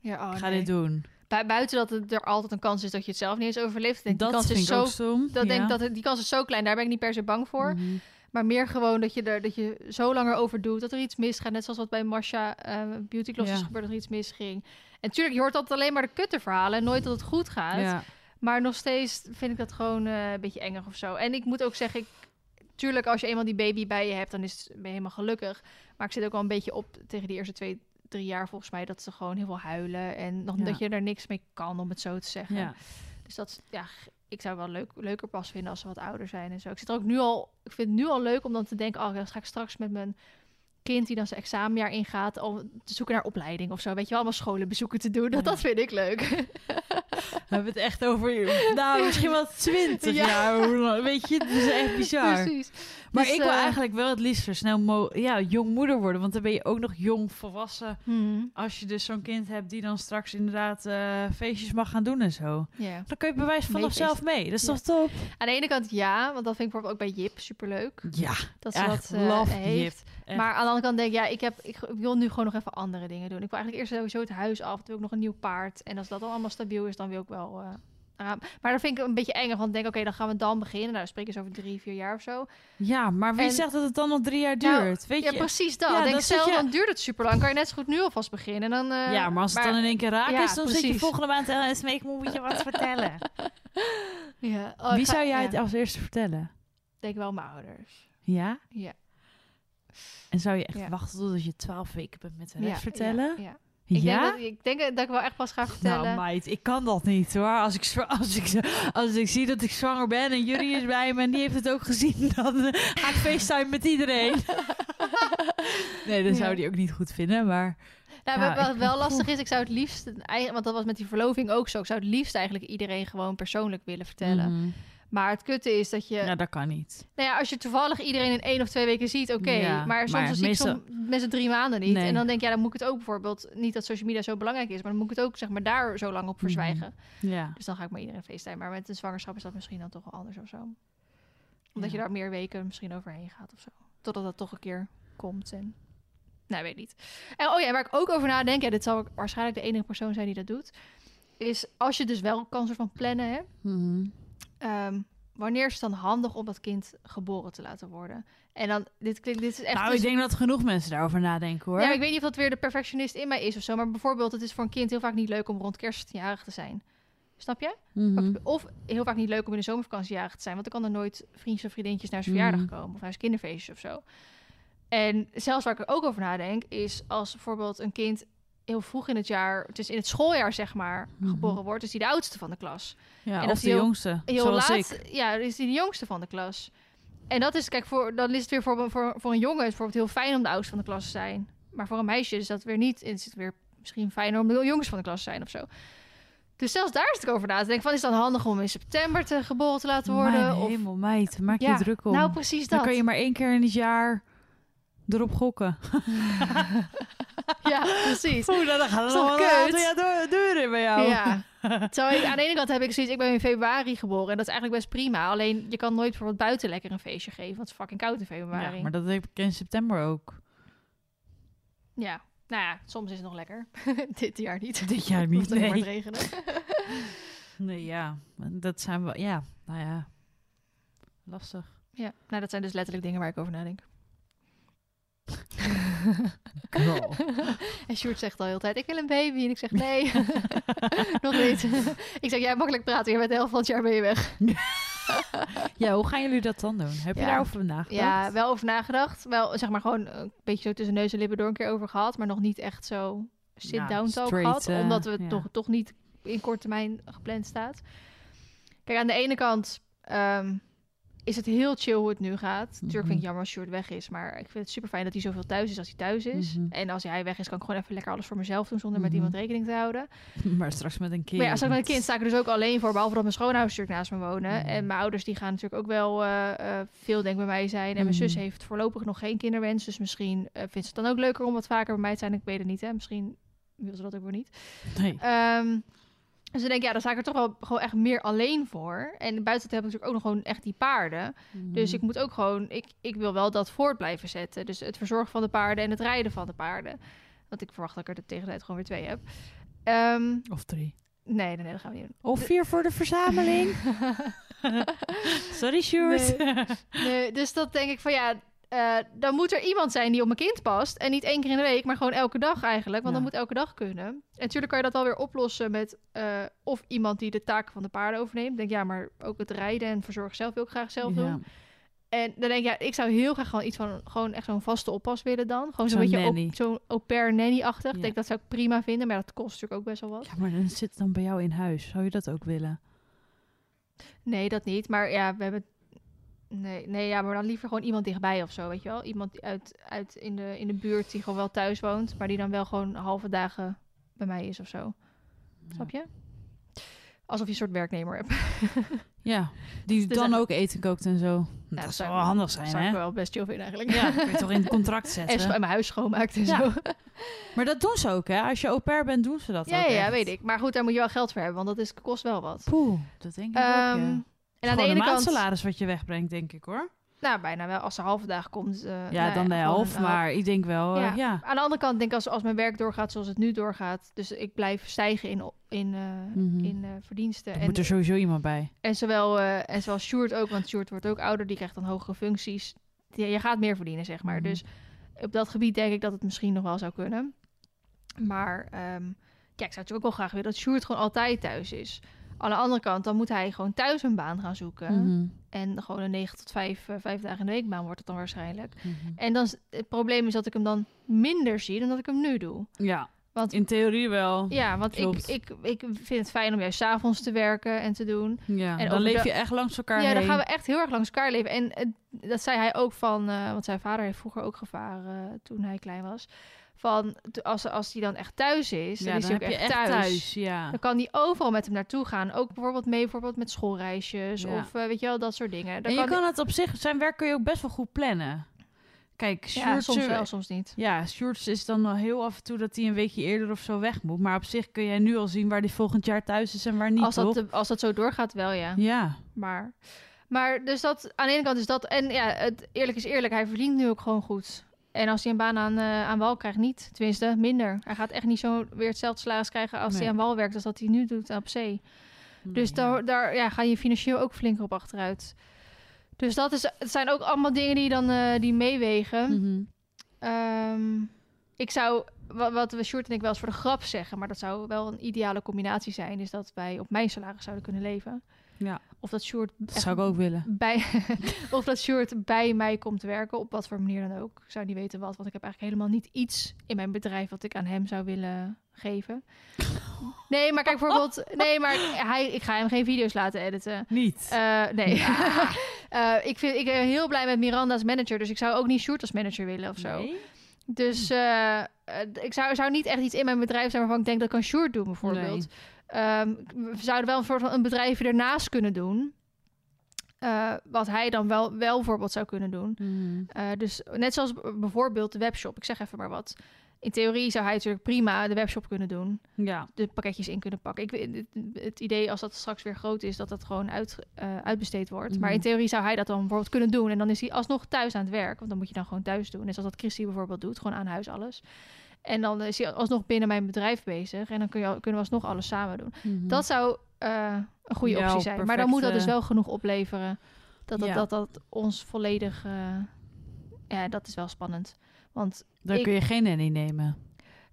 Ja, oh, ga nee. dit doen. Bu- buiten dat het er altijd een kans is dat je het zelf niet eens overleeft. Denk, dat die kans is zo... stom. Dat ja. denk dat het, die kans is zo klein, daar ben ik niet per se bang voor. Mhm. Maar meer gewoon dat je er dat je zo langer over doet, dat er iets misgaat. Net zoals wat bij Masha eh Beauty Gloss is gebeurd, dat er iets misging. En natuurlijk, je hoort altijd alleen maar de kutte verhalen en nooit dat het goed gaat. Ja. Maar nog steeds vind ik dat gewoon eh, een beetje enger of zo. En ik moet ook zeggen, ik, tuurlijk als je eenmaal die baby bij je hebt, dan is het, ben je helemaal gelukkig. Maar ik zit ook wel een beetje op tegen die eerste twee, drie jaar volgens mij, dat ze gewoon heel veel huilen. En nog Ja. dat je er niks mee kan, om het zo te zeggen. Ja. Dus dat, is- ja, ik zou wel leuk, leuker pas vinden als ze wat ouder zijn en zo. Ik zit er ook nu al, ik vind het nu al leuk om dan te denken, oh, dan ga ik straks met mijn kind die dan zijn examenjaar ingaat, al te zoeken naar opleiding of zo. Weet je wel, allemaal scholenbezoeken te doen. Dat, Ja. dat vind ik leuk. We hebben het echt over, nou, misschien wel twintig Ja. jaar. Weet je, het is echt bizar. Precies. Maar Dus, ik wil eh, eigenlijk wel het liefst zo snel mo ja, jong moeder worden. Want dan ben je ook nog jong volwassen. hmm, Als je dus zo'n kind hebt die dan straks inderdaad eh, feestjes mag gaan doen en zo. Dan kun je bewijs vanaf Meefeesten. zelf mee. Dat is toch top? Aan de ene kant ja, want dat vind ik bijvoorbeeld ook bij Jip superleuk. Ja, Dat ze dat eh, love heeft. Jip. Maar aan de andere kant denk ik, ja, ik, heb, ik wil nu gewoon nog even andere dingen doen. Ik wil eigenlijk eerst sowieso het huis af. Dan wil ik nog een nieuw paard. En als dat dan allemaal stabiel is, dan wil ik wel... eraan. maar dan vind ik het een beetje eng, want ik denk, oké, dan gaan we dan beginnen. Nou, dan spreken ze over drie, vier jaar of zo. Ja, maar wie En- zegt dat het dan nog drie jaar Nou, duurt? Weet Ja, je? precies dat. Ja, Ik denk, stel, je- dan duurt het super lang. Kan je net zo goed nu alvast beginnen. En dan, eh, ja, maar als het dan in één keer raak ja, is, dan zit je precies. volgende maand en Smeek, moet je wat vertellen. Ja. Oh, ik Wie ga- zou jij het als eerste vertellen? Ik denk wel mijn ouders. Ja? Ja. En zou je echt wachten totdat je twaalf weken bent met de rest vertellen? Ja, ja. Ik, Ja? denk dat, ik denk dat ik wel echt pas ga vertellen. Nou meid, ik kan dat niet hoor. Als ik, als ik, als ik zie dat ik zwanger ben en jullie is bij me en die heeft het ook gezien, dan eh, ga ik facetime met iedereen. nee, dat zou die ook niet goed vinden, maar... Nou, Ja, wat wel lastig is, ik zou het liefst, want dat was met die verloving ook zo, ik zou het liefst eigenlijk iedereen gewoon persoonlijk willen vertellen. Mhm. Maar het kutte is dat je, Ja, dat kan niet. nou ja, als je toevallig iedereen in één of twee weken ziet, oké, Ja, maar soms maar zie ik meestal- som- met z'n drie maanden niet. Nee. En dan denk ik, ja, dan moet ik het ook bijvoorbeeld, niet dat social media zo belangrijk is, maar dan moet ik het ook, zeg maar, daar zo lang op verzwijgen. Ja. Dus dan ga ik maar iedereen FaceTime. Maar met een zwangerschap is dat misschien dan toch wel anders of zo. Omdat Ja. je daar meer weken misschien overheen gaat of zo. Totdat dat toch een keer komt en... Nou, weet niet. En oh ja, waar ik ook over nadenk... Ja, dit zal ik waarschijnlijk de enige persoon zijn die dat doet... is als je dus wel kan soort van plannen hebt... Mhm. Ehm, wanneer is het dan handig om dat kind geboren te laten worden? En dan, dit klinkt, dit is echt... Nou, dus- ik denk dat genoeg mensen daarover nadenken hoor. ja, ik weet niet of dat weer de perfectionist in mij is of zo. Maar bijvoorbeeld, het is voor een kind heel vaak niet leuk om rond kerst jarig te zijn. Snap je? Mhm. Of heel vaak niet leuk om in de zomervakantie jarig te zijn. Want dan kan er nooit vriendjes of vriendinnetjes naar zijn Mhm. verjaardag komen. Of naar zijn kinderfeestjes of zo. En zelfs waar ik er ook over nadenk, is als bijvoorbeeld een kind heel vroeg in het jaar, het is in het schooljaar zeg maar, Mhm. geboren wordt, is hij de oudste van de klas. Ja, en of als de heel- jongste, Heel zoals laat, ik. ja, dan is hij de jongste van de klas. En dat is, kijk, voor, dan is het weer voor, voor, voor een jongen is het bijvoorbeeld heel fijn om de oudste van de klas te zijn. Maar voor een meisje is dat weer niet. Is het weer misschien fijner om de jongste van de klas te zijn of zo. Dus zelfs daar zit ik over na te denken. Van, is het dan handig om in september te geboren te laten worden? Mijn of, hemel, meid, maak Ja, je druk om. nou, precies Dan dat. kan je maar één keer in het jaar erop gokken. Ja, precies. Oeh, dan gaat het nog een aantal jaar deuren bij jou. Ja. Terwijl ik, aan de ene kant heb ik zoiets, ik ben in februari geboren en dat is eigenlijk best prima. Alleen je kan nooit bijvoorbeeld buiten lekker een feestje geven, want het is fucking koud in februari. Ja, maar dat heb ik in september ook. Ja, nou ja, soms is het nog lekker. Dit jaar niet. Dit jaar niet, nee. te regenen. Nee, ja. Dat zijn wel, ja, nou ja. Lastig. Ja, nou dat zijn dus letterlijk dingen waar ik over nadenk. En Sjoerd zegt al heel tijd, ik wil een baby. En ik zeg, nee, nog niet. ik zeg, jij makkelijk praten, je bent de helft van het jaar ben je weg. ja, hoe gaan jullie dat dan doen? Heb je Ja. daarover nagedacht? Ja, wel over nagedacht. Wel, zeg maar, gewoon een beetje zo tussen neus en lippen door een keer over gehad. Maar nog niet echt zo sit-down talk gehad. eh, omdat we ja. toch, toch niet in korte termijn gepland staat. Kijk, aan de ene kant... ehm, is het heel chill hoe het nu gaat. Natuurlijk vind ik Mhm. jammer als Sjoerd weg is. Maar ik vind het super fijn dat hij zoveel thuis is als hij thuis is. Mhm. En als hij weg is, kan ik gewoon even lekker alles voor mezelf doen... zonder met Mhm. iemand rekening te houden. Maar straks met een kind. Maar ja, als ik met een kind sta ik er dus ook alleen voor. Behalve dat mijn schoonouders natuurlijk naast me wonen. En mijn ouders die gaan natuurlijk ook wel eh, eh, veel denk ik bij mij zijn. En mijn zus heeft voorlopig nog geen kinderwens. Dus misschien eh, vindt ze het dan ook leuker om wat vaker bij mij te zijn. Ik weet het niet, hè. Misschien wil ze dat ook weer niet. Nee. Ehm, dus ik denk, ja, dan sta ik er toch wel gewoon echt meer alleen voor. En buiten dat heb ik natuurlijk ook nog gewoon echt die paarden. Dus ik moet ook gewoon, ik, ik wil wel dat voort blijven zetten. Dus het verzorgen van de paarden en het rijden van de paarden. Want ik verwacht dat ik er tegen de tijd gewoon weer twee heb. Ehm, Of drie. nee, nee, nee, dat gaan we niet doen. Of vier voor de verzameling. Sorry, Sjoerd. Nee, dus dat denk ik van ja, eh, dan moet er iemand zijn die op mijn kind past. En niet één keer in de week, maar gewoon elke dag eigenlijk. Want Ja. dat moet elke dag kunnen. En natuurlijk kan je dat wel weer oplossen met eh, of iemand die de taken van de paarden overneemt. Denk ja, maar ook het rijden en verzorgen zelf wil ik graag zelf doen. En dan denk ik, ja, ik zou heel graag gewoon iets van, gewoon echt zo'n vaste oppas willen dan. Gewoon zo'n beetje au- zo'n au pair nanny-achtig. Ik Ja. denk dat zou ik prima vinden, maar dat kost natuurlijk ook best wel wat. ja, maar dan zit het dan bij jou in huis. Zou je dat ook willen? Nee, dat niet. Maar ja, we hebben. Nee, nee, ja, maar dan liever gewoon iemand dichtbij of zo, weet je wel? Iemand uit, uit in, de, in de buurt die gewoon wel thuis woont, maar die dan wel gewoon halve dagen bij mij is of zo. Snap je? Alsof je een soort werknemer hebt. Ja, die Dus dan echt- ook eten kookt en zo. dat dat zou wel handig zijn, Zou ik hè? wel best chill vinden eigenlijk. Ja, kun je toch in het contract zetten. en mijn huis schoonmaakt en Ja. zo. Maar dat doen ze ook, hè? Als je au pair bent, doen ze dat Ja, ook ja, echt. weet ik. Maar goed, daar moet je wel geld voor hebben, want dat is, kost wel wat. Poeh, dat denk ik ook, Ehm, ja. En aan de ene kant, maandsalaris wat je wegbrengt, denk ik, hoor. nou bijna wel, als er halve dag komt. eh, Ja, nou dan de helft, maar ik denk wel, eh, Ja. ja. Aan de andere kant denk ik, als, als mijn werk doorgaat zoals het nu doorgaat, dus ik blijf stijgen in, in, eh, Mhm. in verdiensten. Er En, moet er sowieso iemand bij. en, zowel, en zowel Sjoerd ook, want Sjoerd wordt ook ouder, die krijgt dan hogere functies. Ja, je gaat meer verdienen, zeg maar. Mhm. Dus op dat gebied denk ik dat het misschien nog wel zou kunnen. Maar ehm, ja, ik zou natuurlijk ook wel graag willen dat Sjoerd gewoon altijd thuis is. Aan de andere kant, dan moet hij gewoon thuis een baan gaan zoeken. Mhm. En gewoon een 9 tot 5, eh, vijf dagen in de week baan wordt het dan waarschijnlijk. Mhm. En dan, het probleem is dat ik hem dan minder zie dan dat ik hem nu doe. Ja, Want in theorie wel. ja, want ik, Klopt. ik, ik vind het fijn om juist 's avonds te werken en te doen. Ja, En dan leef je echt langs elkaar ja, dan gaan we echt heel erg langs elkaar leven. En eh, dat zei hij ook van, eh, want zijn vader heeft vroeger ook gevaren eh, toen hij klein was. Van als, als hij dan echt thuis is, dan is dan hij heb ook je echt echt thuis. thuis. Ja. Dan kan hij overal met hem naartoe gaan. Ook bijvoorbeeld mee bijvoorbeeld met schoolreisjes Ja. of eh, weet je wel, dat soort dingen. Dan En je kan kan het op zich, zijn werk kun je ook best wel goed plannen. Kijk, Sjoerd, soms eh, wel, soms niet. Ja, Sjoerd is dan heel af en toe dat hij een weekje eerder of zo weg moet. Maar op zich kun jij nu al zien waar hij volgend jaar thuis is en waar niet, Als dat, toch? de- als dat zo doorgaat, wel ja. Ja, Maar, maar dus dat, aan de ene kant is dat, en ja, het eerlijk is eerlijk, hij verdient nu ook gewoon goed. En als hij een baan aan, eh, aan wal krijgt, niet. Tenminste, minder. Hij gaat echt niet zo weer hetzelfde salaris krijgen als Nee. hij aan wal werkt als dat hij nu doet op zee. Dus Nee, daar, daar ja, ga je financieel ook flink op achteruit. Dus dat is, het zijn ook allemaal dingen die dan eh, die meewegen. Mhm. Ehm, ik zou, wat, wat we Sjoerd en ik wel eens voor de grap zeggen, maar dat zou wel een ideale combinatie zijn, is dat wij op mijn salaris zouden kunnen leven. Ja, Of dat Sjoerd dat echt zou ik ook willen. bij, of dat Sjoerd bij mij komt werken, op wat voor manier dan ook. Ik zou niet weten wat, want ik heb eigenlijk helemaal niet iets in mijn bedrijf wat ik aan hem zou willen geven. Nee, maar kijk bijvoorbeeld, nee, maar hij, ik ga hem geen video's laten editen. Niet. Eh, nee. Eh, ik, vind, ik ben heel blij met Miranda als manager, dus ik zou ook niet Sjoerd als manager willen of zo. Nee? Dus eh, ik zou, zou niet echt iets in mijn bedrijf zijn waarvan ik denk dat kan Sjoerd doen, bijvoorbeeld. Ehm, we zouden wel een soort van een bedrijf ernaast kunnen doen. Eh, wat hij dan wel, wel bijvoorbeeld zou kunnen doen. Mhm. Eh, dus net zoals bijvoorbeeld de webshop. Ik zeg even maar wat. In theorie zou hij natuurlijk prima de webshop kunnen doen. Ja. De pakketjes in kunnen pakken. Ik, het, het idee als dat straks weer groot is, dat dat gewoon uit, eh, uitbesteed wordt. Maar Mhm. in theorie zou hij dat dan bijvoorbeeld kunnen doen. En dan is hij alsnog thuis aan het werk. Want dan moet je dan gewoon thuis doen. Net zoals dat Christy bijvoorbeeld doet. Gewoon aan huis alles. En dan is hij alsnog binnen mijn bedrijf bezig. En dan kun je, kunnen we alsnog alles samen doen. Mhm. Dat zou eh, een goede Ja, optie zijn. Maar dan moet dat dus wel genoeg opleveren. Dat dat, Ja. dat, dat ons volledig... eh, ja, dat is wel spannend. Want Dan ik- kun je geen nanny nemen.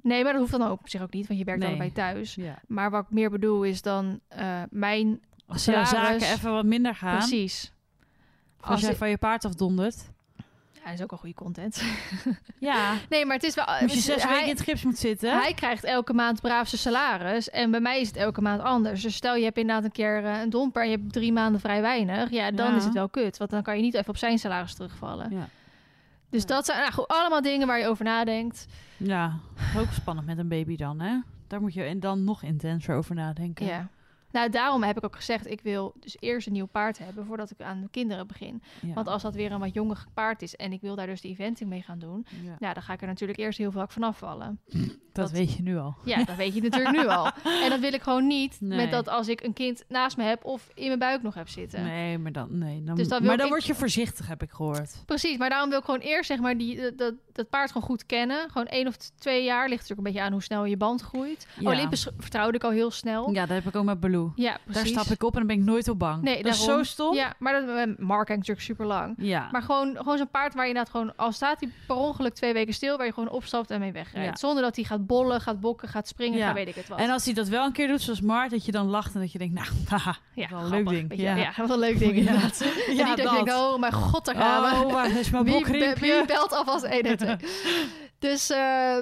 nee, maar dat hoeft dan ook op zich ook niet. Want je werkt Nee. allebei thuis. Ja. Maar wat ik meer bedoel is dan eh, mijn... Als jouw zaken even wat minder gaan. Precies. Als Als jij ik- van je paard afdondert. Ja, is ook al goede content. Ja, nee, maar het is wel... als je zes hij, weken in het gips moet zitten. hij krijgt elke maand braaf zijn salaris. En bij mij is het elke maand anders. Dus stel je hebt inderdaad een keer eh, een domper... en je hebt drie maanden vrij weinig. Ja, dan Ja. is het wel kut. Want dan kan je niet even op zijn salaris terugvallen. Ja. Dus Ja. dat zijn nou, goed, allemaal dingen waar je over nadenkt. ja, ook spannend met een baby dan, hè? Daar moet je en dan nog intenser over nadenken. Ja. Nou, daarom heb ik ook gezegd... ik wil dus eerst een nieuw paard hebben... voordat ik aan de kinderen begin. Ja. Want als dat weer een wat jonger paard is... en ik wil daar dus de eventing mee gaan doen... Ja. ja, dan ga ik er natuurlijk eerst heel vaak vanaf vallen. dat, dat- weet je nu al. Ja, dat weet je natuurlijk nu al. En dat wil ik gewoon niet Nee. met dat als ik een kind naast me heb of in mijn buik nog heb zitten. Nee, maar dan, nee, dan, Dus dan maar dan ik- word je voorzichtig, heb ik gehoord. Precies, maar daarom wil ik gewoon eerst zeg maar die, dat- dat, dat paard gewoon goed kennen. Gewoon één of twee jaar ligt natuurlijk een beetje aan hoe snel je band groeit. Ja. Olympus vertrouwde ik al heel snel. Ja, Ja, dat heb ik ook met Baloo. Daar precies. stap ik op en dan ben ik nooit op bang. Nee, dat is zo stom. Ja, maar dat met Mark hangt natuurlijk super lang. Ja. Maar gewoon, gewoon zo'n paard waar je inderdaad gewoon, al staat hij per ongeluk twee weken stil, waar je gewoon opstapt en mee wegrijdt. Ja. Zonder dat hij gaat bollen, gaat bokken, gaat springen, Ja. gaat weet ik het wat. En als hij dat wel een keer doet, zoals Mart, dat je dan lacht en dat je denkt, nou, haha, ja, wel een leuk ding. weet je. Ja. Ja, wat een leuk ding Ja. inderdaad. en Ja, niet dat, je dat. denkt, oh mijn god, daar gaan we. Oh, waar is mijn bokriempje? wie belt alvast 112? dus eh,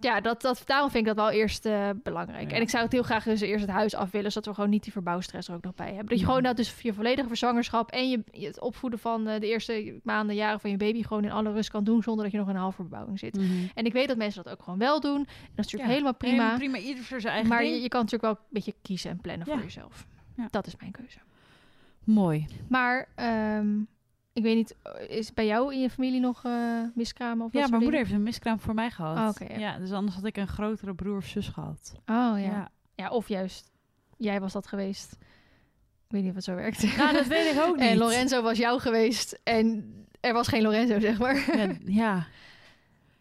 ja, dat, dat, daarom vind ik dat wel eerst eh, belangrijk. Ja. En ik zou het heel graag dus eerst het huis af willen, zodat we gewoon niet die verbouwstress er ook nog bij hebben. Dat je Ja. gewoon dat dus je volledige verzwangerschap en je, het opvoeden van eh, de eerste maanden, jaren van je baby gewoon in alle rust kan doen, zonder dat je nog in een halve verbouwing zit. Mhm. En ik weet dat mensen dat ook gewoon wel doen. En dat is natuurlijk Ja. helemaal prima. Helemaal prima, ieder voor zijn eigen maar ding. je, je kan natuurlijk wel een beetje kiezen en plannen voor jezelf. Ja. Dat is mijn keuze. Mooi. Maar ehm, ik weet niet, is bij jou in je familie nog eh miskramen of Ja, mijn moeder dingen? heeft een miskraam voor mij gehad. Oh, ja. dus anders had ik een grotere broer of zus gehad. Oh ja. ja. of juist, jij was dat geweest. Ik weet niet of het zo werkt. Nou, dat weet ik ook niet. en Lorenzo was jou geweest en er was geen Lorenzo, zeg maar. Ja, ja.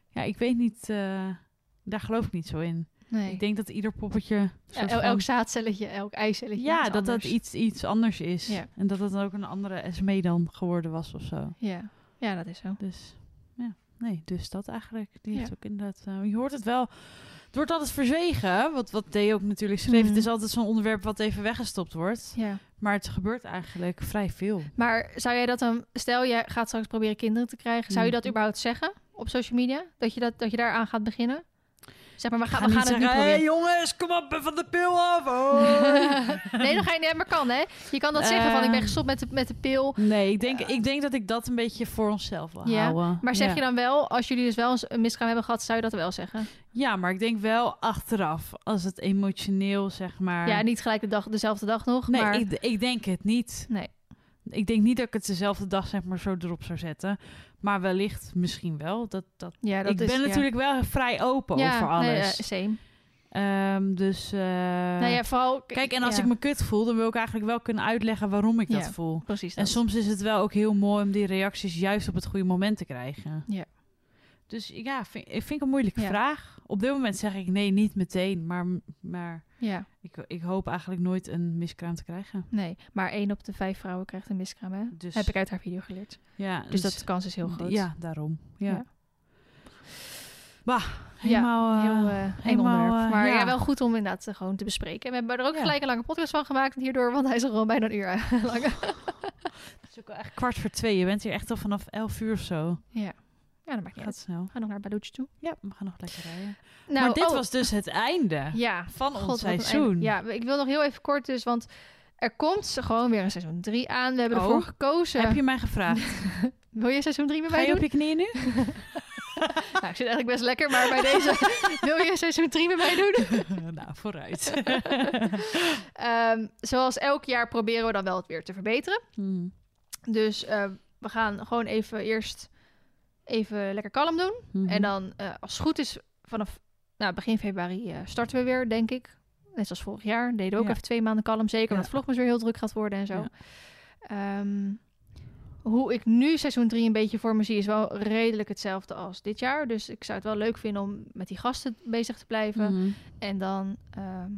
Ja, ik weet niet. eh, daar geloof ik niet zo in. Nee. Ik denk dat ieder poppetje. Ja, el- elk zaadcelletje, elk eicelletje. ja, is dat dat iets, iets anders is. Ja. En dat het ook een andere SME dan geworden was of zo. Ja. ja, dat is zo. Dus ja, nee, dus dat eigenlijk. Die heeft ook inderdaad. eh, je hoort het wel. Het wordt altijd verzwegen. Wat, wat Theo ook natuurlijk schreef. Mhm. Het is altijd zo'n onderwerp wat even weggestopt wordt. Ja. Maar het gebeurt eigenlijk vrij veel. Maar zou jij dat dan, stel jij gaat straks proberen kinderen te krijgen, zou je dat Mhm. überhaupt zeggen op social media? Dat je, dat, dat je daaraan gaat beginnen? Zeg maar, we gaan, Ga we niet gaan het zeggen, proberen. "Hey, jongens, kom op, van de pil af. hoi." nee, dan ga je niet, maar kan hè. Je kan dat zeggen van ik ben Eh. gestopt met de, met de pil. Nee, ik denk, ik denk dat ik dat een beetje voor onszelf wil Ja, houden. Maar zeg ja. je dan wel, als jullie dus wel eens een miskraam hebben gehad, zou je dat wel zeggen? Ja, maar ik denk wel achteraf, als het emotioneel, zeg maar... Ja, niet gelijk de dag, dezelfde dag nog, nee, maar... ik, ik denk het niet. Nee. Ik denk niet dat ik het dezelfde dag zeg maar zo erop zou zetten. Maar wellicht misschien wel. Dat, dat... Ja, dat ik is, ben ja. natuurlijk wel vrij open ja, over alles. Nee, same. Ehm, dus... eh, nou ja, vooral... Kijk, en als ja, ik me kut voel, dan wil ik eigenlijk wel kunnen uitleggen waarom ik dat voel. Precies En soms is het wel ook heel mooi om die reacties juist op het goede moment te krijgen. Ja. Dus ja, vind, ik vind ik een moeilijke vraag. Op dit moment zeg ik nee, niet meteen. Maar, maar Ja, ik, ik hoop eigenlijk nooit een miskraam te krijgen. nee. Maar één op de vijf vrouwen krijgt een miskraam, hè? Dus, Heb ik uit haar video geleerd. ja, Dus dat de kans is heel groot. Ja, daarom. Ja. Ja. Bah, helemaal... eh, heel eh, helemaal, onderwerp. eh, Maar ja. ja. wel goed om inderdaad eh, gewoon te bespreken. En we hebben er ook gelijk een lange podcast van gemaakt hierdoor, want hij is al gewoon bijna een uur lang. Het is ook al echt kwart voor twee. Je bent hier echt al vanaf elf uur of zo. ja. Ja, dat maakt niet Gaat uit. snel. We gaan nog naar Balucci toe. Ja, we gaan nog lekker rijden. Nou, maar dit oh, was dus het einde ja, van God, ons seizoen. Ja, ik wil nog heel even kort dus, want er komt gewoon weer een seizoen 3 aan. We hebben Oh. ervoor gekozen. Heb je mij gevraagd? Wil je seizoen 3 met Ga mij je doen? op je knieën nu? Nou, ik zit eigenlijk best lekker, maar bij deze wil je seizoen 3 met mij doen? nou, vooruit. Ehm, zoals elk jaar proberen we dan wel het weer te verbeteren. Hmm. Dus eh, we gaan gewoon even eerst even lekker kalm doen. Mhm. En dan, eh, als het goed is, vanaf nou, begin februari eh, starten we weer, denk ik. Net zoals vorig jaar. Deden we ook Ja. even twee maanden kalm. Zeker omdat Ja. Vlogmas weer heel druk gaat worden en zo. Ja. Ehm, hoe ik nu seizoen 3 een beetje voor me zie, is wel redelijk hetzelfde als dit jaar. Dus ik zou het wel leuk vinden om met die gasten bezig te blijven. Mhm. En dan ehm,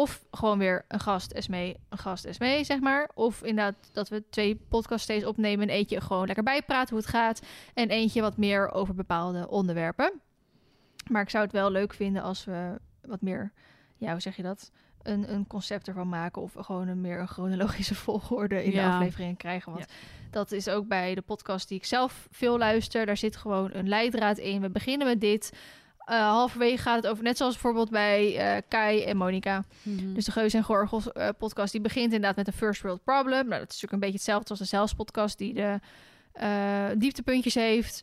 of gewoon weer een gast SME, een gast SME, zeg maar. Of inderdaad dat we twee podcasts steeds opnemen en eentje gewoon lekker bijpraten hoe het gaat. En eentje wat meer over bepaalde onderwerpen. Maar ik zou het wel leuk vinden als we wat meer, ja, hoe zeg je dat? een, een concept ervan maken of gewoon een meer een chronologische volgorde in de afleveringen krijgen. Want dat is ook bij de podcast die ik zelf veel luister. Daar zit gewoon een leidraad in. We beginnen met dit. Eh, halverwege gaat het over, net zoals bijvoorbeeld bij eh, Kai en Monica. Mhm. Dus de Geus en Gorgels eh, podcast, die begint inderdaad met een first world problem. Nou, dat is natuurlijk een beetje hetzelfde als de Zelfs podcast, die de dieptepuntjes heeft.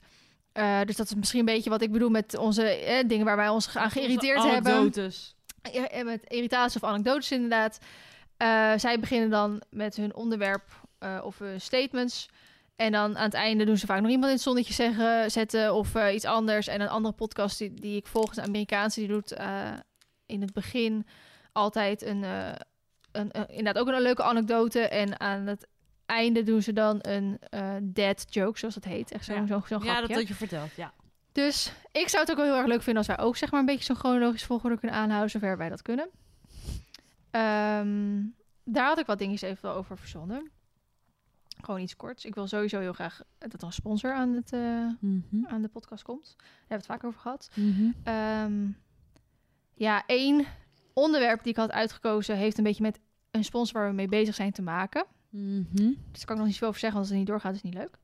Dus dat is misschien een beetje wat ik bedoel met onze eh, dingen waar wij ons aan geïrriteerd Onze hebben. anekdotes. Ja, en met irritaties of anekdotes inderdaad. Zij beginnen dan met hun onderwerp of hun statements. En dan aan het einde doen ze vaak nog iemand in het zonnetje zeggen, zetten of eh, iets anders. En een andere podcast die, die ik volg, een Amerikaanse, die doet eh, in het begin altijd een, eh, een, een- inderdaad ook een leuke anekdote. En aan het einde doen ze dan een dead joke, zoals dat heet. Echt zo'n Ja. zo'n Ja, grapje. dat je verteld, ja. Dus ik zou het ook wel heel erg leuk vinden als wij ook zeg maar een beetje zo'n chronologisch volgorde kunnen aanhouden, zover wij dat kunnen. Ehm, daar had ik wat dingetjes even over verzonnen. Gewoon iets korts. Ik wil sowieso heel graag dat er een sponsor aan, het, eh, Mhm. aan de podcast komt. Daar hebben we het vaak over gehad. Mhm. Ehm, ja, één onderwerp die ik had uitgekozen heeft een beetje met een sponsor waar we mee bezig zijn te maken. Mhm. Dus daar kan ik nog niet zoveel over zeggen, want als het niet doorgaat is het niet leuk.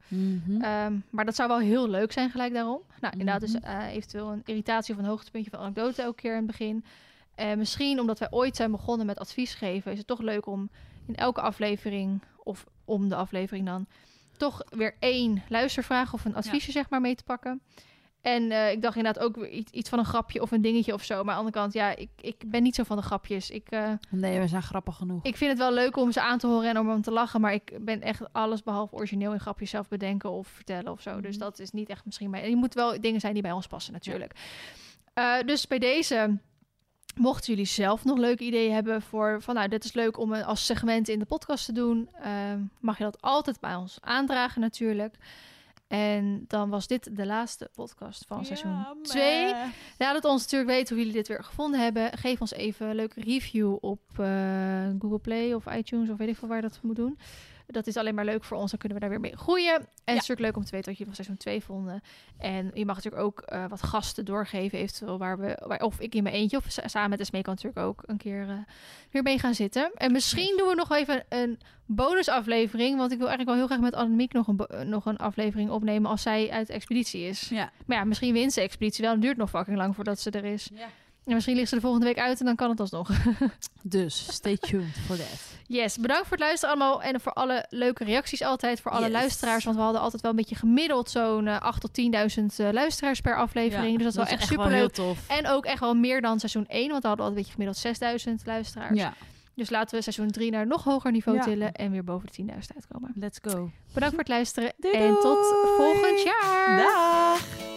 Ehm, maar dat zou wel heel leuk zijn gelijk daarom. Nou, inderdaad, dus Mhm. eh, eventueel een irritatie of een hoogtepuntje van anekdote elke keer in het begin. En misschien omdat wij ooit zijn begonnen met advies geven, is het toch leuk om in elke aflevering, of om de aflevering dan, toch weer één luistervraag of een adviesje zeg maar mee te pakken. En eh, ik dacht inderdaad ook weer iets, iets van een grapje of een dingetje of zo. Maar aan de andere kant, ja, ik, ik ben niet zo van de grapjes. Ik, eh, Nee, we zijn grappig genoeg. ik vind het wel leuk om ze aan te horen en om hem te lachen. Maar ik ben echt alles behalve origineel in grapjes zelf bedenken of vertellen of zo. Dus Mhm. dat is niet echt misschien bij... En je moet wel dingen zijn die bij ons passen natuurlijk. Eh, dus bij deze... Mochten jullie zelf nog leuke ideeën hebben voor van nou, dit is leuk om een- als segment in de podcast te doen, ehm, mag je dat altijd bij ons aandragen natuurlijk. En dan was dit de laatste podcast van seizoen 2. Laat het ons natuurlijk weten hoe jullie dit weer gevonden hebben. Geef ons even een leuke review op eh, Google Play of iTunes of weet ik veel waar je dat moet doen. Dat is alleen maar leuk voor ons, dan kunnen we daar weer mee groeien. En het is natuurlijk leuk om te weten wat jullie van seizoen 2 vonden. En je mag natuurlijk ook eh, wat gasten doorgeven, eventueel waar we, waar, of ik in mijn eentje of sa- samen met Esmee kan natuurlijk ook een keer eh, weer mee gaan zitten. En misschien doen we nog even een bonusaflevering, want ik wil eigenlijk wel heel graag met Annemiek nog een, eh, nog een aflevering opnemen als zij uit de expeditie is. Ja. Maar ja, misschien wint de expeditie wel. Het duurt nog fucking lang voordat ze er is. ja. En misschien ligt ze de volgende week uit en dan kan het alsnog. Dus stay tuned for that. Yes, bedankt voor het luisteren allemaal. En voor alle leuke reacties altijd. Voor alle Yes. luisteraars. Want we hadden altijd wel een beetje gemiddeld zo'n eh 8 tot 10.000 eh, luisteraars per aflevering. dus dat is wel echt super leuk. En ook echt wel meer dan seizoen 1. Want we hadden altijd een beetje gemiddeld 6.000 luisteraars. Ja, Dus laten we seizoen 3 naar een nog hoger niveau Ja. tillen. En weer boven de 10.000 uitkomen. let's go. Bedankt voor het luisteren. Doei en tot volgend jaar. Dag!